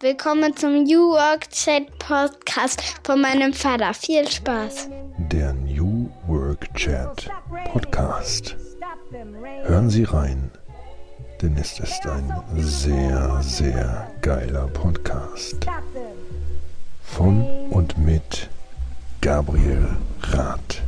Willkommen zum New Work Chat Podcast von meinem Vater. Viel Spaß. Der New Work Chat Podcast. Hören Sie rein, denn es ist ein sehr, sehr geiler Podcast. Von und mit Gabriel Rath.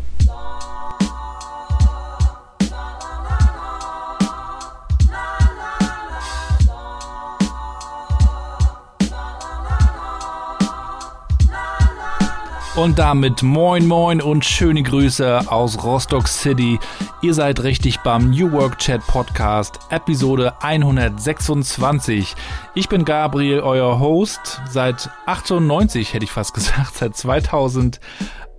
Und damit moin moin und schöne Grüße aus Rostock City. Ihr seid richtig beim New Work Chat Podcast, Episode 126. Ich bin Gabriel, euer Host. Seit 98 hätte ich fast gesagt, seit 2000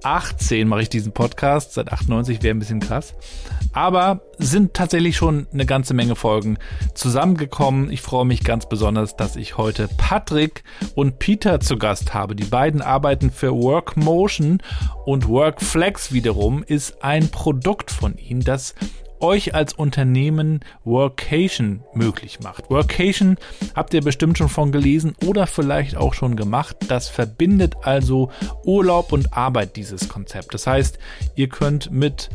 18 mache ich diesen Podcast. Seit 98 wäre ein bisschen krass. Aber sind tatsächlich schon eine ganze Menge Folgen zusammengekommen. Ich freue mich ganz besonders, dass ich heute Patrick und Peter zu Gast habe. Die beiden arbeiten für Workmotion und Workflex wiederum ist ein Produkt von ihnen, das euch als Unternehmen Workation möglich macht. Workation habt ihr bestimmt schon von gelesen oder vielleicht auch schon gemacht. Das verbindet also Urlaub und Arbeit, dieses Konzept. Das heißt, ihr könnt mit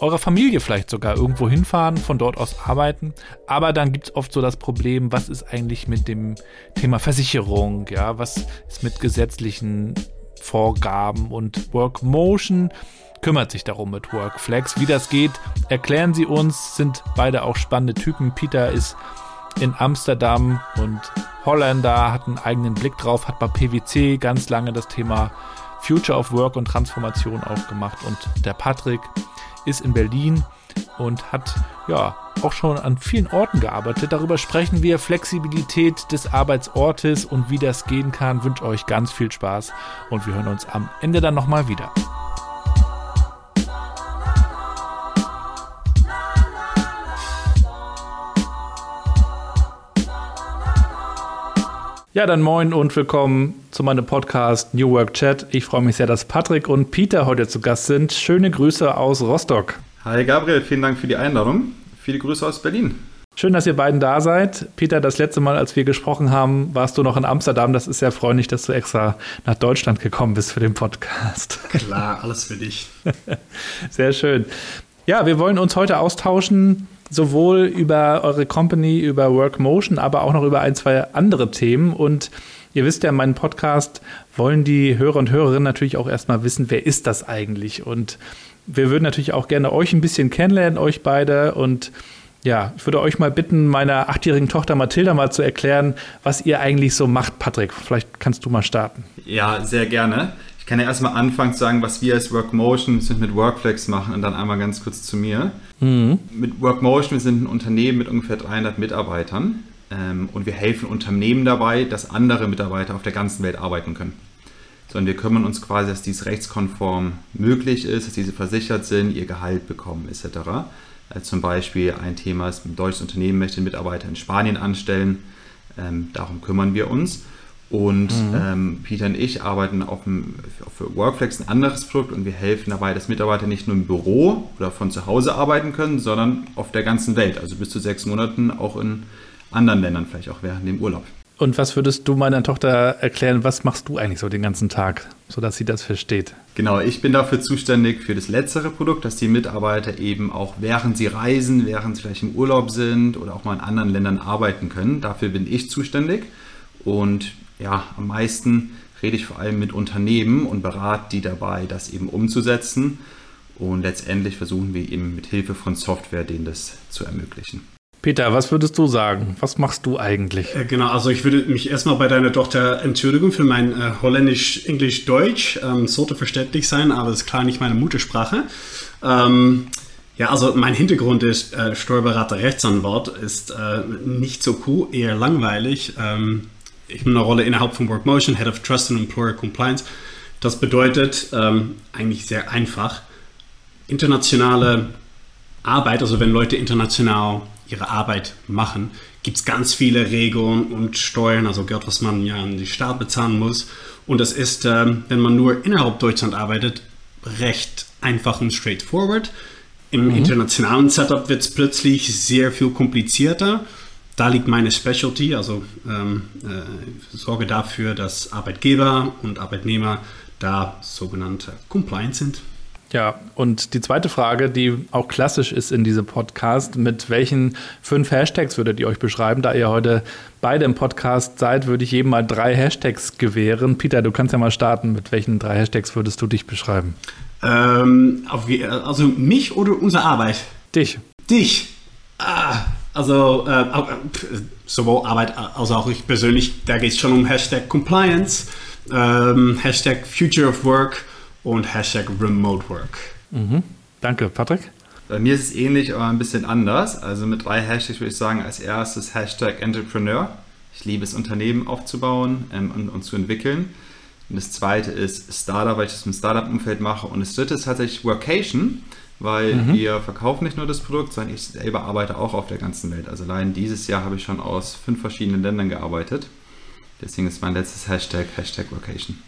eurer Familie vielleicht sogar irgendwo hinfahren, von dort aus arbeiten. Aber dann gibt es oft so das Problem, was ist eigentlich mit dem Thema Versicherung, ja, was ist mit gesetzlichen Vorgaben und Workmotion kümmert sich darum mit Workflex. Wie das geht, erklären sie uns, sind beide auch spannende Typen. Peter ist in Amsterdam und Holländer, hat einen eigenen Blick drauf, hat bei PwC ganz lange das Thema Future of Work und Transformation auch gemacht. Und der Patrick ist in Berlin und hat ja auch schon an vielen Orten gearbeitet. Darüber sprechen wir. Flexibilität des Arbeitsortes und wie das gehen kann. Wünsche euch ganz viel Spaß und wir hören uns am Ende dann nochmal wieder. Ja, dann moin und willkommen zu meinem Podcast New Work Chat. Ich freue mich sehr, dass Patrick und Peter heute zu Gast sind. Schöne Grüße aus Rostock. Hi Gabriel, vielen Dank für die Einladung. Viele Grüße aus Berlin. Schön, dass ihr beiden da seid. Peter, das letzte Mal, als wir gesprochen haben, warst du noch in Amsterdam. Das ist sehr freundlich, dass du extra nach Deutschland gekommen bist für den Podcast. Klar, alles für dich. Sehr schön. Ja, wir wollen uns heute austauschen sowohl über eure Company, über Workmotion, aber auch noch über ein, zwei andere Themen. Und ihr wisst ja, in meinem Podcast wollen die Hörer und Hörerinnen natürlich auch erstmal wissen, wer ist das eigentlich? Und wir würden natürlich auch gerne euch ein bisschen kennenlernen, euch beide. Und ja, ich würde euch mal bitten, meiner achtjährigen Tochter Mathilda mal zu erklären, was ihr eigentlich so macht, Patrick. Vielleicht kannst du mal starten. Ja, sehr gerne. Ich kann ja erstmal anfangen zu sagen, was wir als Workmotion mit Workflex machen und dann einmal ganz kurz zu mir. Mhm. Mit Workmotion, wir sind ein Unternehmen mit ungefähr 300 Mitarbeitern ähm, und wir helfen Unternehmen dabei, dass andere Mitarbeiter auf der ganzen Welt arbeiten können. So, und wir kümmern uns quasi, dass dies rechtskonform möglich ist, dass diese versichert sind, ihr Gehalt bekommen etc. Also zum Beispiel ein Thema ist, ein deutsches Unternehmen möchte Mitarbeiter in Spanien anstellen. Ähm, darum kümmern wir uns. Und mhm. ähm, Peter und ich arbeiten auf, dem, für Workflex ein anderes Produkt und wir helfen dabei, dass Mitarbeiter nicht nur im Büro oder von zu Hause arbeiten können, sondern auf der ganzen Welt, also bis zu sechs Monaten auch in anderen Ländern, vielleicht auch während dem Urlaub. Und was würdest du meiner Tochter erklären, was machst du eigentlich so den ganzen Tag, sodass sie das versteht? Genau, ich bin dafür zuständig für das letztere Produkt, dass die Mitarbeiter eben auch während sie reisen, während sie vielleicht im Urlaub sind oder auch mal in anderen Ländern arbeiten können. Dafür bin ich zuständig. Und ja, am meisten rede ich vor allem mit Unternehmen und berate die dabei, das eben umzusetzen. Und letztendlich versuchen wir eben mit Hilfe von Software denen das zu ermöglichen. Peter, was würdest du sagen? Was machst du eigentlich? Äh, genau, also ich würde mich erstmal bei deiner Tochter entschuldigen für mein äh, Holländisch, Englisch, Deutsch. Ähm, sollte verständlich sein, aber es ist klar nicht meine Muttersprache. Ähm, ja, also mein Hintergrund ist äh, Steuerberater, Rechtsanwalt, ist äh, nicht so cool, eher langweilig. Ähm, ich habe eine Rolle innerhalb von Workmotion, Head of Trust and Employer Compliance. Das bedeutet ähm, eigentlich sehr einfach, internationale Arbeit, also wenn Leute international ihre Arbeit machen, gibt es ganz viele Regeln und Steuern, also Geld, was man ja an die Staat bezahlen muss. Und das ist, ähm, wenn man nur innerhalb Deutschland arbeitet, recht einfach und straightforward. Im mhm. internationalen Setup wird es plötzlich sehr viel komplizierter da liegt meine Specialty, also ähm, äh, sorge dafür, dass Arbeitgeber und Arbeitnehmer da sogenannte Compliance sind. Ja, und die zweite Frage, die auch klassisch ist in diesem Podcast, mit welchen fünf Hashtags würdet ihr euch beschreiben? Da ihr heute beide im Podcast seid, würde ich jedem mal drei Hashtags gewähren. Peter, du kannst ja mal starten. Mit welchen drei Hashtags würdest du dich beschreiben? Ähm, also mich oder unsere Arbeit? Dich. Dich. Ah, also äh, sowohl Arbeit als auch ich persönlich, da geht es schon um Hashtag Compliance, ähm, Hashtag Future of Work und Hashtag Remote Work. Mhm. Danke, Patrick. Bei mir ist es ähnlich, aber ein bisschen anders. Also mit drei Hashtags würde ich sagen, als erstes Hashtag Entrepreneur. Ich liebe es, Unternehmen aufzubauen ähm, und, und, zu entwickeln. Und das zweite ist Startup, weil ich das im Startup-Umfeld mache. Und das dritte ist tatsächlich Workation, weil mhm. wir verkaufen nicht nur das Produkt, sondern ich selber arbeite auch auf der ganzen Welt. Also allein dieses Jahr habe ich schon aus fünf verschiedenen Ländern gearbeitet. Deswegen ist mein letztes Hashtag Hashtag Workation.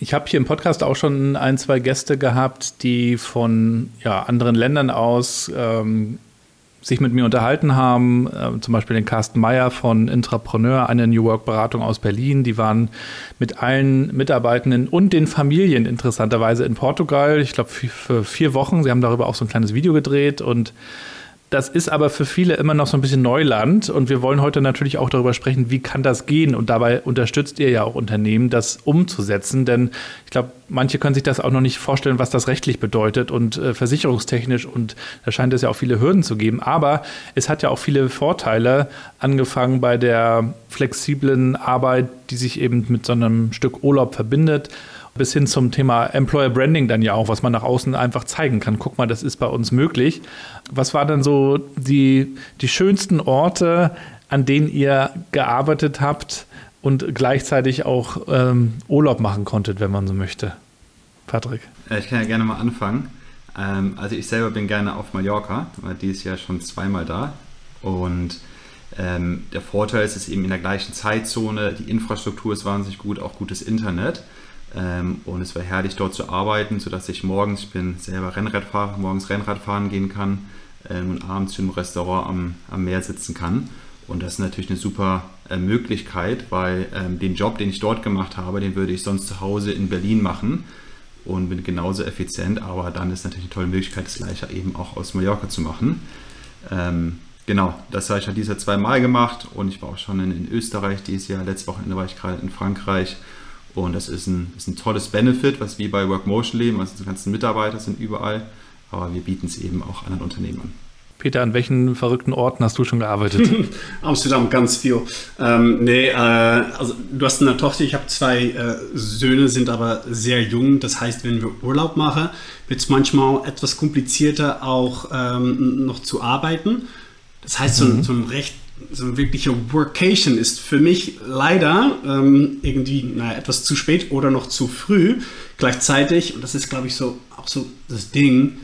Ich habe hier im Podcast auch schon ein, zwei Gäste gehabt, die von ja, anderen Ländern aus ähm, sich mit mir unterhalten haben. Äh, zum Beispiel den Carsten Meyer von Intrapreneur, eine New Work-Beratung aus Berlin. Die waren mit allen Mitarbeitenden und den Familien interessanterweise in Portugal. Ich glaube, für vier Wochen. Sie haben darüber auch so ein kleines Video gedreht und das ist aber für viele immer noch so ein bisschen Neuland und wir wollen heute natürlich auch darüber sprechen, wie kann das gehen? Und dabei unterstützt ihr ja auch Unternehmen, das umzusetzen, denn ich glaube, manche können sich das auch noch nicht vorstellen, was das rechtlich bedeutet und äh, versicherungstechnisch und da scheint es ja auch viele Hürden zu geben, aber es hat ja auch viele Vorteile, angefangen bei der flexiblen Arbeit, die sich eben mit so einem Stück Urlaub verbindet bis hin zum Thema Employer Branding dann ja auch, was man nach außen einfach zeigen kann. Guck mal, das ist bei uns möglich. Was waren dann so die, die schönsten Orte, an denen ihr gearbeitet habt und gleichzeitig auch ähm, Urlaub machen konntet, wenn man so möchte? Patrick. Ich kann ja gerne mal anfangen. Ähm, also ich selber bin gerne auf Mallorca, war dieses Jahr schon zweimal da. Und ähm, der Vorteil ist, es ist eben in der gleichen Zeitzone, die Infrastruktur ist wahnsinnig gut, auch gutes Internet. Ähm, und es war herrlich dort zu arbeiten, sodass ich morgens, ich bin selber Rennradfahrer, morgens Rennrad fahren gehen kann ähm, und abends im Restaurant am, am Meer sitzen kann. Und das ist natürlich eine super äh, Möglichkeit, weil ähm, den Job, den ich dort gemacht habe, den würde ich sonst zu Hause in Berlin machen und bin genauso effizient. Aber dann ist natürlich eine tolle Möglichkeit, das gleiche eben auch aus Mallorca zu machen. Genau, das habe ich halt dieses Jahr zweimal gemacht und ich war auch schon in, Österreich dieses Jahr. Letztes Wochenende war ich gerade in Frankreich und das ist ein, ist ein tolles Benefit, was wir bei Workmotion leben. Also die ganzen Mitarbeiter sind überall, aber wir bieten es eben auch anderen Unternehmen an. Peter, an welchen verrückten Orten hast du schon gearbeitet? Amsterdam ganz viel. Ähm, nee, äh, also du hast eine Tochter, ich habe zwei äh, Söhne, sind aber sehr jung. Das heißt, wenn wir Urlaub machen, wird es manchmal etwas komplizierter auch ähm, noch zu arbeiten. Das heißt, so, mhm. so ein recht so ein wirklicher Workation ist für mich leider ähm, irgendwie naja, etwas zu spät oder noch zu früh. Gleichzeitig, und das ist, glaube ich, so auch so das Ding,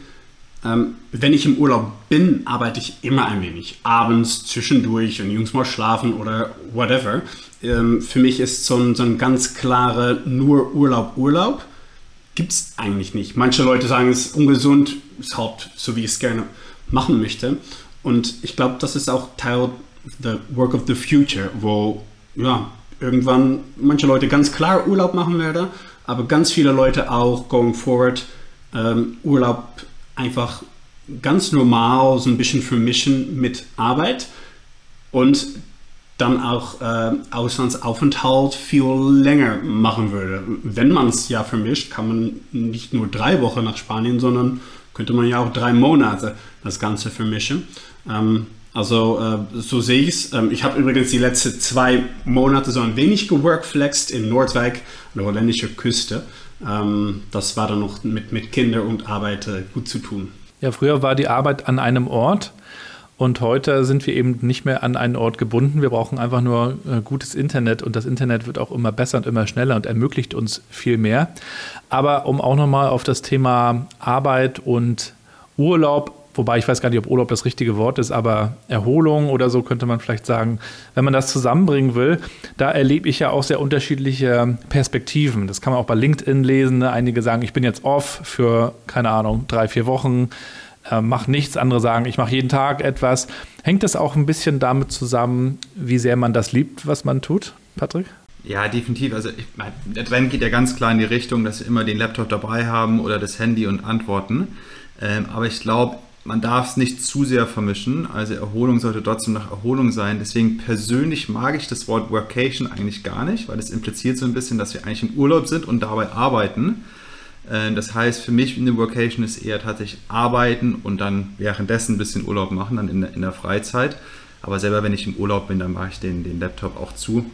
ähm, wenn ich im Urlaub bin, arbeite ich immer ein wenig. Abends, zwischendurch, wenn die Jungs mal schlafen oder whatever. Ähm, für mich ist so ein, so ein ganz klare nur Urlaub, Urlaub. Gibt es eigentlich nicht. Manche Leute sagen, es ist ungesund, ist halt so, wie ich es gerne machen möchte. Und ich glaube, das ist auch Teil the Work of the Future, wo ja, irgendwann manche Leute ganz klar Urlaub machen werden, aber ganz viele Leute auch going forward ähm, Urlaub einfach ganz normal so ein bisschen vermischen mit Arbeit und dann auch äh, Auslandsaufenthalt viel länger machen würde. Wenn man es ja vermischt, kann man nicht nur drei Wochen nach Spanien, sondern könnte man ja auch drei Monate das Ganze vermischen. Ähm, also äh, so sehe ich es. Ähm, ich habe übrigens die letzten zwei Monate so ein wenig geworkflexed in Nordwijk, an der holländischen Küste. Ähm, das war dann noch mit, mit Kindern und Arbeit äh, gut zu tun. Ja, früher war die Arbeit an einem Ort und heute sind wir eben nicht mehr an einen Ort gebunden. Wir brauchen einfach nur äh, gutes Internet und das Internet wird auch immer besser und immer schneller und ermöglicht uns viel mehr. Aber um auch nochmal auf das Thema Arbeit und Urlaub wobei ich weiß gar nicht, ob Urlaub das richtige Wort ist, aber Erholung oder so könnte man vielleicht sagen, wenn man das zusammenbringen will, da erlebe ich ja auch sehr unterschiedliche Perspektiven. Das kann man auch bei LinkedIn lesen. Ne? Einige sagen, ich bin jetzt off für, keine Ahnung, drei, vier Wochen. äh, mach nichts, andere sagen, ich mache jeden Tag etwas. Hängt das auch ein bisschen damit zusammen, wie sehr man das liebt, was man tut, Patrick? Ja, definitiv. Also ich, der Trend geht ja ganz klar in die Richtung, dass sie immer den Laptop dabei haben oder das Handy und antworten. Ähm, aber ich glaube, man darf es nicht zu sehr vermischen. Also Erholung sollte trotzdem nach Erholung sein. Deswegen persönlich mag ich das Wort Workation eigentlich gar nicht, weil es impliziert so ein bisschen, dass wir eigentlich im Urlaub sind und dabei arbeiten. Äh, das heißt, für mich in der Workation ist eher tatsächlich arbeiten und dann währenddessen ein bisschen Urlaub machen, dann in der, in der Freizeit. Aber selber, wenn ich im Urlaub bin, dann mache ich den, den Laptop auch zu.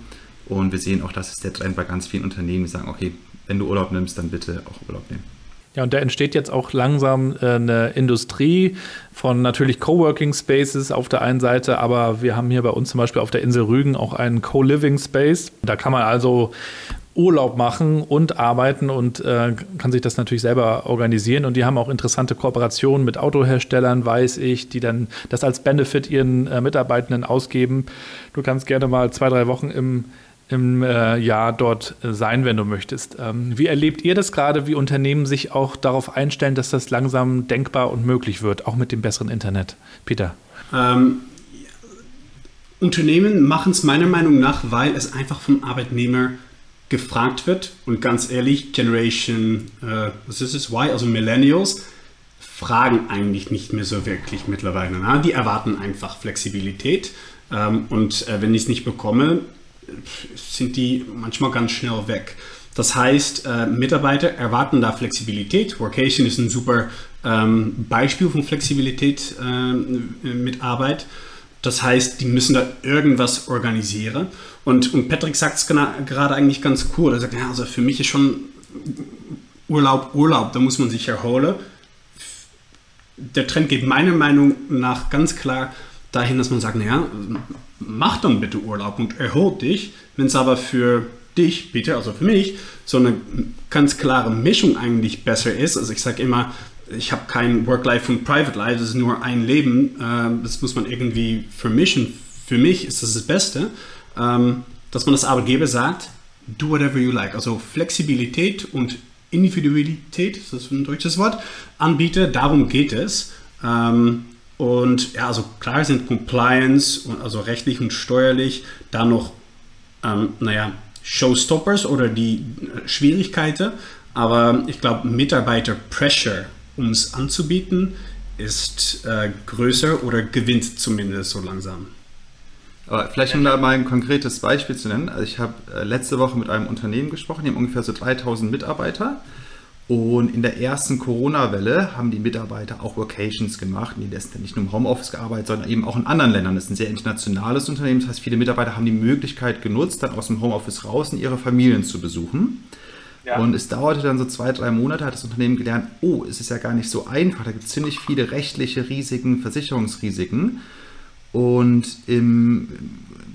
Und wir sehen auch, dass es der Trend bei ganz vielen Unternehmen, die sagen, okay, wenn du Urlaub nimmst, dann bitte auch Urlaub nehmen. Ja, und da entsteht jetzt auch langsam äh, eine Industrie von natürlich Coworking Spaces auf der einen Seite, aber wir haben hier bei uns zum Beispiel auf der Insel Rügen auch einen Co-Living Space. Da kann man also Urlaub machen und arbeiten und äh, kann sich das natürlich selber organisieren. Und die haben auch interessante Kooperationen mit Autoherstellern, weiß ich, die dann das als Benefit ihren äh, Mitarbeitenden ausgeben. Du kannst gerne mal zwei, drei Wochen im im äh, Jahr dort äh, sein, wenn du möchtest. Ähm, wie erlebt ihr das gerade, wie Unternehmen sich auch darauf einstellen, dass das langsam denkbar und möglich wird, auch mit dem besseren Internet? Peter. Ähm, Unternehmen machen es meiner Meinung nach, weil es einfach vom Arbeitnehmer gefragt wird. Und ganz ehrlich, Generation, äh, was ist es, Y, also Millennials, fragen eigentlich nicht mehr so wirklich mittlerweile. Na? Die erwarten einfach Flexibilität. Ähm, und äh, wenn ich es nicht bekomme, sind die manchmal ganz schnell weg. Das heißt, äh, Mitarbeiter erwarten da Flexibilität. Workation ist ein super ähm, Beispiel von Flexibilität äh, mit Arbeit. Das heißt, die müssen da irgendwas organisieren. Und, und Patrick sagt es gerade eigentlich ganz cool. Er sagt, ja, also für mich ist schon Urlaub, Urlaub, da muss man sich erholen. Der Trend geht meiner Meinung nach ganz klar dahin, dass man sagt, naja, mach dann bitte Urlaub und erhol dich. Wenn es aber für dich, bitte, also für mich, so eine ganz klare Mischung eigentlich besser ist. Also ich sage immer, ich habe kein Work-Life und Private-Life, das ist nur ein Leben. Ähm, das muss man irgendwie vermischen. Für mich ist das das Beste, ähm, dass man das Arbeitgeber sagt, do whatever you like. Also Flexibilität und Individualität, ist das ein deutsches Wort, anbiete, darum geht es. Ähm, und ja, also klar sind Compliance, also rechtlich und steuerlich, da noch, ähm, naja, Showstoppers oder die äh, Schwierigkeiten. Aber ich glaube, Mitarbeiter-Pressure, um es anzubieten, ist äh, größer oder gewinnt zumindest so langsam. Aber vielleicht um da mal ein konkretes Beispiel zu nennen. Also ich habe äh, letzte Woche mit einem Unternehmen gesprochen, die haben ungefähr so 3000 Mitarbeiter und in der ersten Corona-Welle haben die Mitarbeiter auch Workations gemacht. Die haben nicht nur im Homeoffice gearbeitet, sondern eben auch in anderen Ländern. Das ist ein sehr internationales Unternehmen. Das heißt, viele Mitarbeiter haben die Möglichkeit genutzt, dann aus dem Homeoffice raus und ihre Familien zu besuchen. Ja. Und es dauerte dann so zwei, drei Monate, hat das Unternehmen gelernt, oh, es ist ja gar nicht so einfach. Da gibt es ziemlich viele rechtliche Risiken, Versicherungsrisiken. Und im,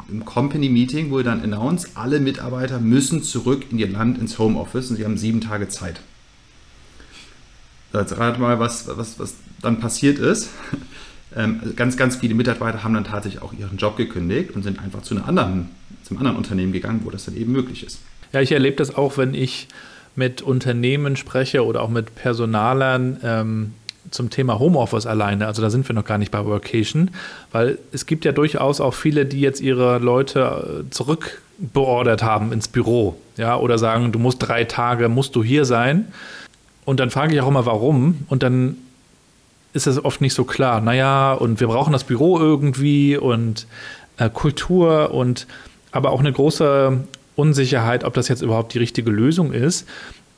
im Company Meeting wurde dann announced, alle Mitarbeiter müssen zurück in ihr Land ins Homeoffice und sie haben sieben Tage Zeit. Jetzt rat mal, was, was, was dann passiert ist. Ähm, ganz, ganz viele Mitarbeiter haben dann tatsächlich auch ihren Job gekündigt und sind einfach zu einer anderen, zum anderen Unternehmen gegangen, wo das dann eben möglich ist. Ja, ich erlebe das auch, wenn ich mit Unternehmen spreche oder auch mit Personalern ähm, zum Thema Homeoffice alleine. Also da sind wir noch gar nicht bei Workation, weil es gibt ja durchaus auch viele, die jetzt ihre Leute äh, zurückbeordert haben ins Büro, ja, oder sagen, du musst drei Tage, musst du hier sein. Und dann frage ich auch immer, warum. Und dann ist es oft nicht so klar. Naja, und wir brauchen das Büro irgendwie und äh, Kultur und aber auch eine große Unsicherheit, ob das jetzt überhaupt die richtige Lösung ist.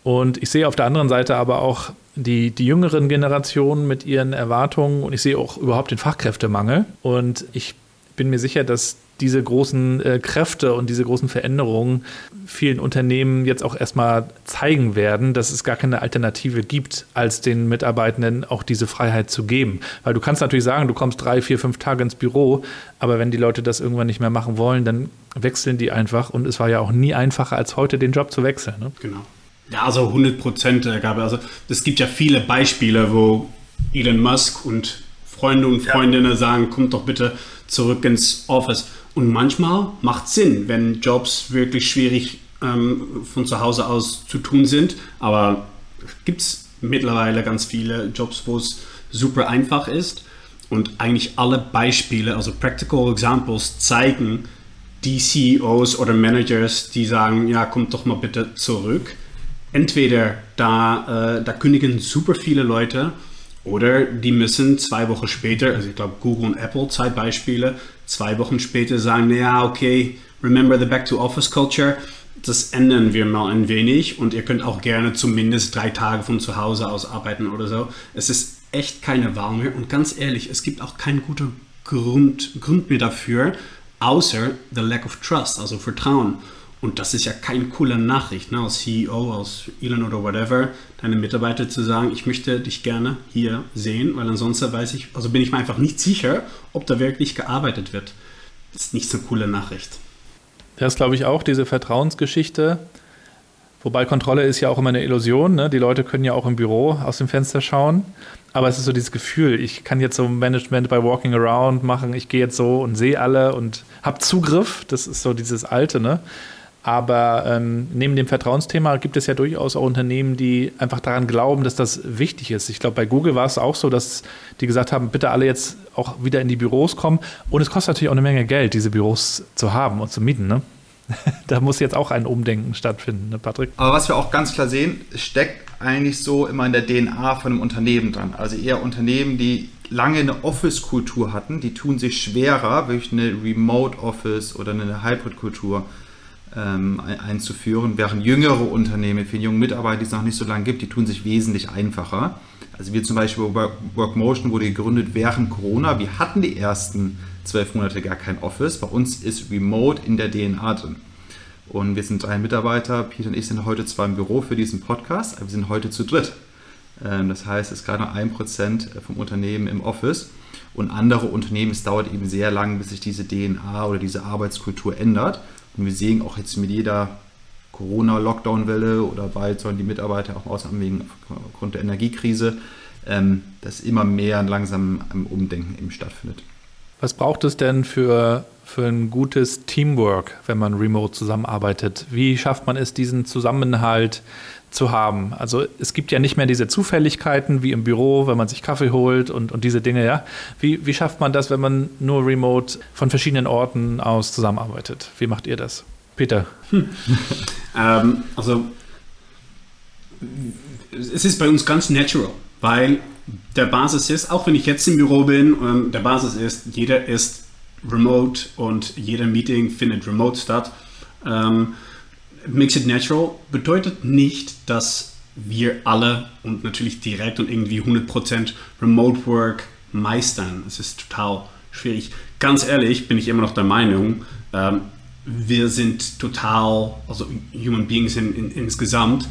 Und ich sehe auf der anderen Seite aber auch die, die jüngeren Generationen mit ihren Erwartungen und ich sehe auch überhaupt den Fachkräftemangel. Und ich bin mir sicher, dass diese großen äh, Kräfte und diese großen Veränderungen vielen Unternehmen jetzt auch erstmal zeigen werden, dass es gar keine Alternative gibt, als den Mitarbeitenden auch diese Freiheit zu geben. Weil du kannst natürlich sagen, du kommst drei, vier, fünf Tage ins Büro, aber wenn die Leute das irgendwann nicht mehr machen wollen, dann wechseln die einfach. Und es war ja auch nie einfacher als heute, den Job zu wechseln. Ne? Genau. Ja, also 100 Prozent, äh, Gabe. Also es gibt ja viele Beispiele, wo Elon Musk und Freunde und Freundinnen ja. sagen, kommt doch bitte zurück ins Office. Und manchmal macht Sinn, wenn Jobs wirklich schwierig ähm, von zu Hause aus zu tun sind. Aber gibt es mittlerweile ganz viele Jobs, wo es super einfach ist und eigentlich alle Beispiele, also Practical Examples, zeigen die CEOs oder Managers, die sagen, ja, kommt doch mal bitte zurück. Entweder da, äh, da kündigen super viele Leute oder die müssen zwei Wochen später, also ich glaube Google und Apple, zwei Beispiele, zwei Wochen später sagen, ja, okay, remember the back to office culture, das ändern wir mal ein wenig und ihr könnt auch gerne zumindest drei Tage von zu Hause aus arbeiten oder so. Es ist echt keine Wahl mehr und ganz ehrlich, es gibt auch keinen guten Grund, Grund mehr dafür, außer the lack of trust, also Vertrauen. Und das ist ja keine coole Nachricht, ne? als CEO, als Elon oder whatever, deine Mitarbeiter zu sagen, ich möchte dich gerne hier sehen, weil ansonsten weiß ich, also bin ich mir einfach nicht sicher, ob da wirklich gearbeitet wird. Das ist nicht so eine coole Nachricht. Das glaube ich auch, diese Vertrauensgeschichte. Wobei Kontrolle ist ja auch immer eine Illusion. Ne? Die Leute können ja auch im Büro aus dem Fenster schauen. Aber es ist so dieses Gefühl, ich kann jetzt so Management bei Walking Around machen, ich gehe jetzt so und sehe alle und habe Zugriff. Das ist so dieses Alte, ne? Aber ähm, neben dem Vertrauensthema gibt es ja durchaus auch Unternehmen, die einfach daran glauben, dass das wichtig ist. Ich glaube, bei Google war es auch so, dass die gesagt haben, bitte alle jetzt auch wieder in die Büros kommen. Und es kostet natürlich auch eine Menge Geld, diese Büros zu haben und zu mieten. Ne? da muss jetzt auch ein Umdenken stattfinden, ne, Patrick? Aber was wir auch ganz klar sehen, steckt eigentlich so immer in der DNA von einem Unternehmen dran. Also eher Unternehmen, die lange eine Office-Kultur hatten, die tun sich schwerer, durch eine Remote-Office oder eine Hybrid-Kultur ähm, einzuführen, während jüngere Unternehmen mit vielen jungen Mitarbeitern, die es noch nicht so lange gibt, die tun sich wesentlich einfacher. Also wir zum Beispiel Workmotion wurde gegründet während Corona. Wir hatten die ersten zwölf Monate gar kein Office. Bei uns ist Remote in der DNA drin. Und wir sind drei Mitarbeiter. Peter und ich sind heute zwar im Büro für diesen Podcast, aber wir sind heute zu dritt. Ähm, das heißt, es ist gerade noch ein Prozent vom Unternehmen im Office. Und andere Unternehmen, es dauert eben sehr lang, bis sich diese DNA oder diese Arbeitskultur ändert. Und wir sehen auch jetzt mit jeder Corona-Lockdown-Welle oder bald sollen die Mitarbeiter auch aushaben wegen aufgrund der Energiekrise, ähm, dass immer mehr langsam am Umdenken eben stattfindet. Was braucht es denn für, für ein gutes Teamwork, wenn man remote zusammenarbeitet? Wie schafft man es, diesen Zusammenhalt zu haben? Also es gibt ja nicht mehr diese Zufälligkeiten wie im Büro, wenn man sich Kaffee holt und, und diese Dinge, ja. Wie, wie schafft man das, wenn man nur remote von verschiedenen Orten aus zusammenarbeitet? Wie macht ihr das? Peter. Hm. ähm, also es ist bei uns ganz natural, weil der Basis ist, auch wenn ich jetzt im Büro bin, ähm, der Basis ist, jeder ist remote und jeder Meeting findet remote statt. Ähm, makes it natural bedeutet nicht, dass wir alle und natürlich direkt und irgendwie 100% Remote Work meistern. Es ist total schwierig. Ganz ehrlich bin ich immer noch der Meinung, ähm, wir sind total, also Human Beings in, in, insgesamt,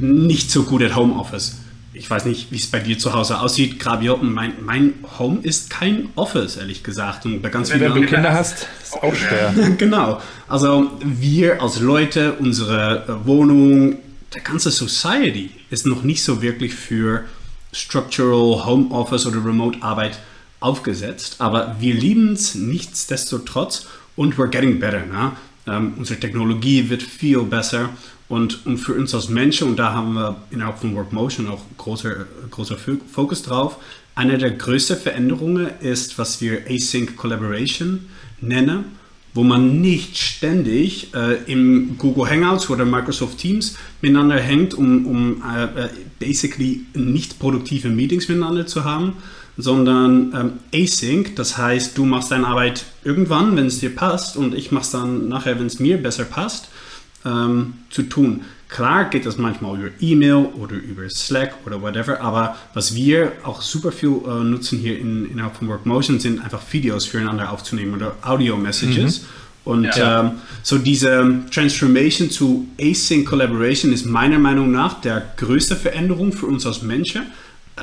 nicht so gut at Homeoffice. Ich weiß nicht, wie es bei dir zu Hause aussieht. Gravier, mein, mein Home ist kein Office, ehrlich gesagt. Und bei ganz Wenn du Kinder hast, ist auch schwer. genau. Also wir als Leute, unsere Wohnung, der ganze Society ist noch nicht so wirklich für Structural Homeoffice oder Remote Arbeit aufgesetzt. Aber wir lieben es nichtsdestotrotz und we're getting better. Ne? Ähm, unsere Technologie wird viel besser und, und für uns als Menschen, und da haben wir innerhalb von Workmotion auch großer, großer Fokus drauf, eine der größten Veränderungen ist, was wir Async Collaboration nennen, wo man nicht ständig äh, im Google Hangouts oder Microsoft Teams miteinander hängt, um, um äh, äh basically nicht produktive Meetings miteinander zu haben, sondern ähm, Async, das heißt, du machst deine Arbeit irgendwann, wenn es dir passt, und ich mache es dann nachher, wenn es mir besser passt, ähm, zu tun. Klar geht das manchmal über E-Mail oder über Slack oder whatever, aber was wir auch super viel äh, nutzen hier in, innerhalb von Workmotion sind einfach Videos füreinander aufzunehmen oder Audio-Messages. Mhm. Und ja. ähm, so diese Transformation zu Async Collaboration ist meiner Meinung nach der größte Veränderung für uns als Menschen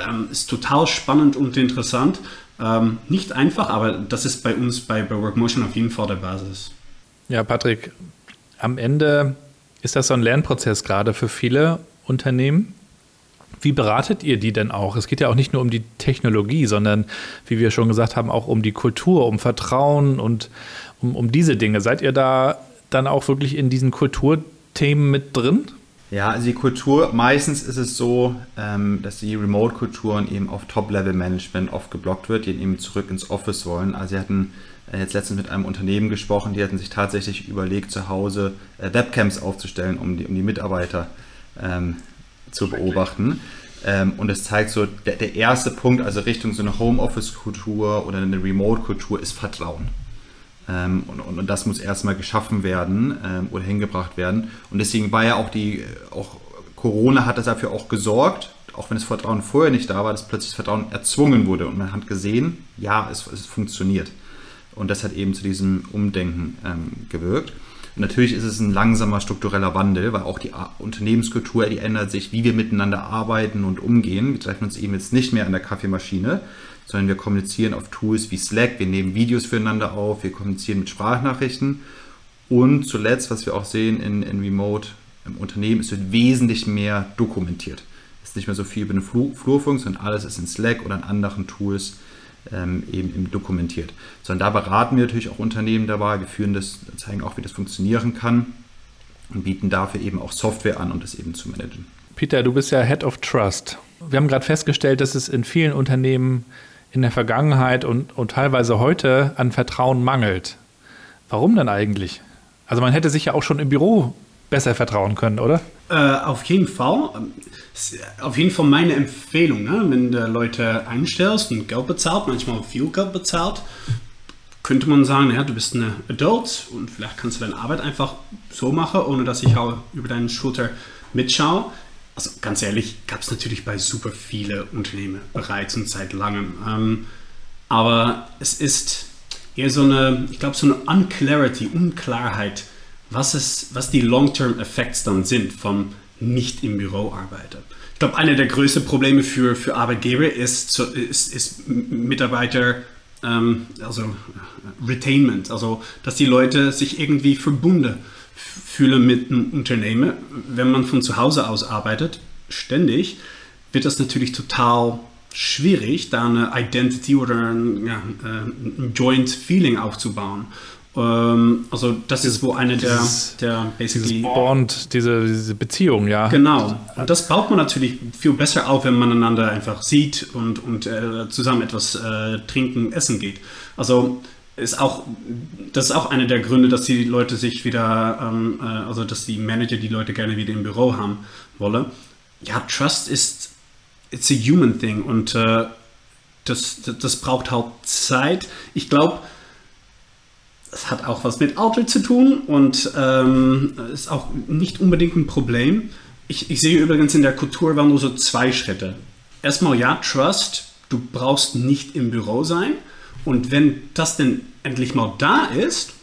ähm, ist total spannend und interessant. Ähm, nicht einfach, aber das ist bei uns bei, bei Workmotion auf jeden Fall der Basis. Ja, Patrick, am Ende ist das so ein Lernprozess gerade für viele Unternehmen. Wie beratet ihr die denn auch? Es geht ja auch nicht nur um die Technologie, sondern, wie wir schon gesagt haben, auch um die Kultur, um Vertrauen und um, um diese Dinge. Seid ihr da dann auch wirklich in diesen Kulturthemen mit drin? Ja, also die Kultur, meistens ist es so, ähm, dass die Remote-Kulturen eben auf Top-Level-Management oft geblockt wird, die eben zurück ins Office wollen. Also sie hatten jetzt letztens mit einem Unternehmen gesprochen, die hatten sich tatsächlich überlegt, zu Hause äh, Webcams aufzustellen, um die, um die Mitarbeiter ähm, zu beobachten. Ähm, und es zeigt so, der, der erste Punkt, also Richtung so eine Homeoffice-Kultur oder eine Remote-Kultur, ist Vertrauen. Ähm, und, und, und, das muss erstmal geschaffen werden ähm, oder hingebracht werden. Und deswegen war ja auch die, auch Corona hat dafür auch gesorgt, auch wenn das Vertrauen vorher nicht da war, dass plötzlich das Vertrauen erzwungen wurde. Und man hat gesehen, ja, es, es funktioniert. Und das hat eben zu diesem Umdenken ähm, gewirkt. Und natürlich ist es ein langsamer struktureller Wandel, weil auch die Unternehmenskultur, die ändert sich, wie wir miteinander arbeiten und umgehen. Wir treffen uns eben jetzt nicht mehr an der Kaffeemaschine, sondern wir kommunizieren auf Tools wie Slack, wir nehmen Videos füreinander auf, wir kommunizieren mit Sprachnachrichten und zuletzt, was wir auch sehen in, in Remote im Unternehmen, es wird wesentlich mehr dokumentiert. Es ist nicht mehr so viel über den Flurfunk, sondern alles ist in Slack oder in anderen Tools ähm, eben, eben, dokumentiert. Sondern da beraten wir natürlich auch Unternehmen dabei, wir führen das, zeigen auch, wie das funktionieren kann und bieten dafür eben auch Software an, um das eben zu managen. Peter, du bist ja Head of Trust. Wir haben gerade festgestellt, dass es in vielen Unternehmen in der Vergangenheit und, und teilweise heute an Vertrauen mangelt. Warum denn eigentlich? Also man hätte sich ja auch schon im Büro besser vertrauen können, oder? Äh, auf jeden Fall. Auf jeden Fall meine Empfehlung, ne? wenn du Leute einstellst und Geld bezahlt, manchmal viel Geld bezahlt, könnte man sagen, ja, du bist eine Adult und vielleicht kannst du deine Arbeit einfach so machen, ohne dass ich über deine Schulter mitschaue also ganz ehrlich, gab es natürlich bei super viele Unternehmen bereits und seit langem. Ähm, aber es ist eher so eine, ich glaube, so eine Unclarity, Unklarheit, was, es, was die Long-Term-Effects dann sind vom nicht im Büro arbeiten. Ich glaube, eine der größten Probleme für, für Arbeitgeber ist, ist, ist Mitarbeiter, ähm, also Retainment, also dass die Leute sich irgendwie verbunden fühle mit einem Unternehmen, wenn man von zu Hause aus arbeitet, ständig, wird das natürlich total schwierig, da eine Identity oder ein, ja, äh, ein Joint Feeling aufzubauen. Ähm, also das ist wo eine der, der basically Bond, diese, diese Beziehung, ja. Genau. Und das baut man natürlich viel besser auf, wenn man einander einfach sieht und, und äh, zusammen etwas äh, trinken, essen geht. Also ist auch, das ist auch einer der Gründe, dass die Leute sich wieder, ähm, äh, also dass die Manager die Leute gerne wieder im Büro haben wollen. Ja, Trust ist, it's a human thing und äh, das, das, das, braucht halt Zeit. Ich glaube, es hat auch was mit Alter zu tun und ähm, ist auch nicht unbedingt ein Problem. Ich, ich sehe übrigens in der Kultur waren nur so zwei Schritte. Erstmal ja, Trust, du brauchst nicht im Büro sein. Und wenn das denn endlich mal da ist,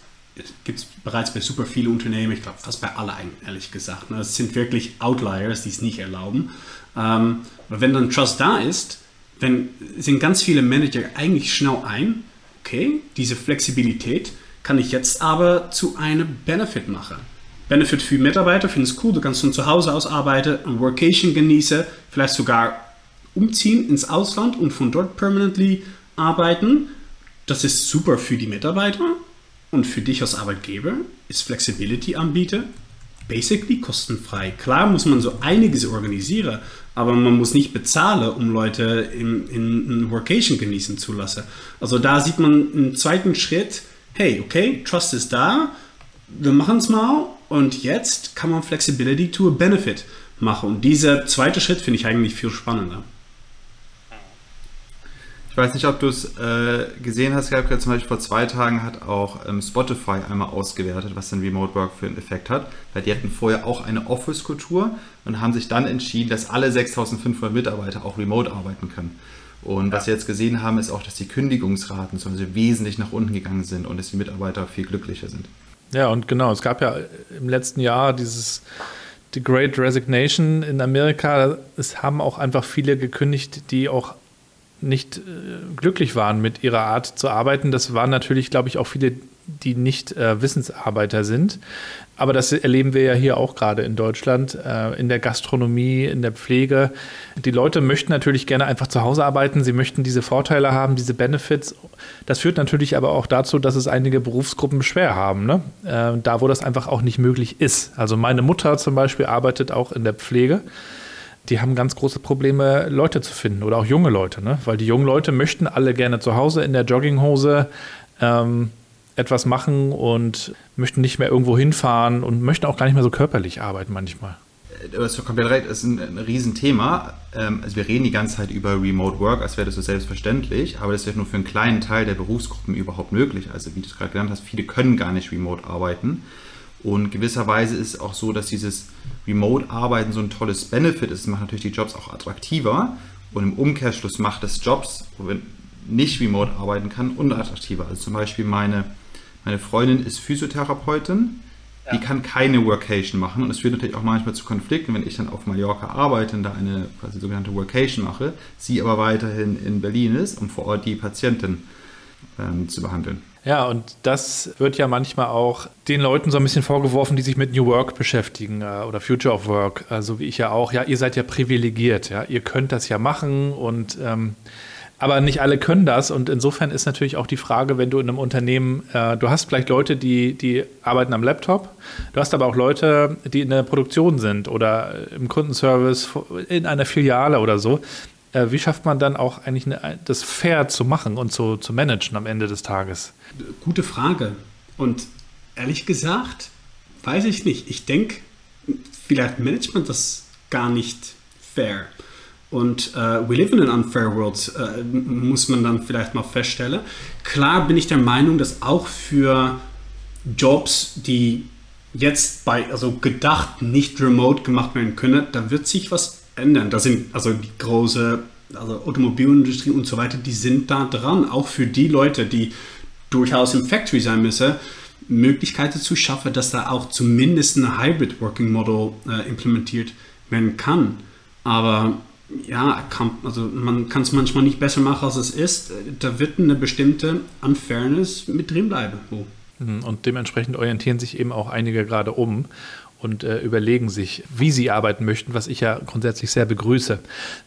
gibt es bereits bei super vielen Unternehmen, ich glaube fast bei allen ehrlich gesagt. Ne? Es sind wirklich Outliers, die es nicht erlauben. Ähm, aber wenn dann Trust da ist, dann sind ganz viele Manager eigentlich schnell ein, okay, diese Flexibilität kann ich jetzt aber zu einem Benefit machen. Benefit für Mitarbeiter, finde es cool, du kannst von zu Hause aus arbeiten, ein Workation genießen, vielleicht sogar umziehen ins Ausland und von dort permanently arbeiten. Das ist super für die Mitarbeiter und für dich als Arbeitgeber ist Flexibility anbieten basically kostenfrei. Klar muss man so einiges organisieren, aber man muss nicht bezahlen, um Leute in, in Workation genießen zu lassen. Also da sieht man einen zweiten Schritt, hey, okay, Trust ist da, wir machen es mal und jetzt kann man Flexibility to a Benefit machen. Und dieser zweite Schritt finde ich eigentlich viel spannender. Ich weiß nicht, ob du es äh, gesehen hast, Gabriel, zum Beispiel vor zwei Tagen hat auch ähm, Spotify einmal ausgewertet, was denn Remote Work für einen Effekt hat, weil die hatten vorher auch eine Office-Kultur und haben sich dann entschieden, dass alle 6500 Mitarbeiter auch remote arbeiten können. Und was wir jetzt gesehen haben, ist auch, dass die Kündigungsraten zum Beispiel wesentlich nach unten gegangen sind und dass die Mitarbeiter viel glücklicher sind. Ja, und genau, es gab ja im letzten Jahr dieses The Great Resignation in Amerika. Es haben auch einfach viele gekündigt, die auch nicht äh, glücklich waren mit ihrer Art zu arbeiten. Das waren natürlich, glaube ich, auch viele die nicht äh, Wissensarbeiter sind. Aber das erleben wir ja hier auch gerade in Deutschland, äh, in der Gastronomie, in der Pflege. Die Leute möchten natürlich gerne einfach zu Hause arbeiten. Sie möchten diese Vorteile haben, diese Benefits. Das führt natürlich aber auch dazu, dass es einige Berufsgruppen schwer haben, ne? äh, da wo das einfach auch nicht möglich ist. Also meine Mutter zum Beispiel arbeitet auch in der Pflege. Die haben ganz große Probleme, Leute zu finden oder auch junge Leute, ne? weil die jungen Leute möchten alle gerne zu Hause in der Jogginghose ähm, etwas machen und möchten nicht mehr irgendwo hinfahren und möchten auch gar nicht mehr so körperlich arbeiten manchmal. Du hast komplett recht, das ist ein, ein Riesenthema. Ähm, also wir reden die ganze Zeit über Remote Work, als wäre das so selbstverständlich, aber das ist ja nur für einen kleinen Teil der Berufsgruppen überhaupt möglich. Also wie du es gerade genannt hast, viele können gar nicht remote arbeiten. Und gewisserweise ist es auch so, dass dieses Remote-Arbeiten so ein tolles Benefit ist. Es macht natürlich die Jobs auch attraktiver und im Umkehrschluss macht es Jobs, wo man nicht remote arbeiten kann, unattraktiver. Also zum Beispiel meine meine Freundin ist Physiotherapeutin, ja. die kann keine Workation machen und es führt natürlich auch manchmal zu Konflikten, wenn ich dann auf Mallorca arbeite und da eine quasi sogenannte Workation mache, sie aber weiterhin in Berlin ist, um vor Ort die Patientin ähm, zu behandeln. Ja, und das wird ja manchmal auch den Leuten so ein bisschen vorgeworfen, die sich mit New Work beschäftigen äh, oder Future of Work, äh, so also wie ich ja auch. Ja, ihr seid ja privilegiert, ja, ihr könnt das ja machen und ähm, aber nicht alle können das und insofern ist natürlich auch die Frage, wenn du in einem Unternehmen, äh, du hast vielleicht Leute, die, die arbeiten am Laptop, du hast aber auch Leute, die in der Produktion sind oder im Kundenservice in einer Filiale oder so. Äh, wie schafft man dann auch eigentlich das fair zu machen und zu, zu managen am Ende des Tages? Gute Frage. Und ehrlich gesagt, weiß ich nicht. Ich denke, vielleicht managt man das gar nicht fair. Und äh, we live in an unfair world, äh, muss man dann vielleicht mal feststellen. Klar bin ich der Meinung, dass auch für Jobs, die jetzt bei, also gedacht nicht remote gemacht werden können, da wird sich was ändern. Da sind also die große also Automobilindustrie und so weiter, die sind da dran. Auch für die Leute, die durchaus im Factory sein müssen, Möglichkeiten zu schaffen, dass da auch zumindest ein Hybrid Working Model äh, implementiert werden kann. Aber ja, kann, also man kann es manchmal nicht besser machen, als es ist. Da wird eine bestimmte Unfairness mit drin bleiben. Oh. Und dementsprechend orientieren sich eben auch einige gerade um und äh, überlegen sich, wie sie arbeiten möchten, was ich ja grundsätzlich sehr begrüße.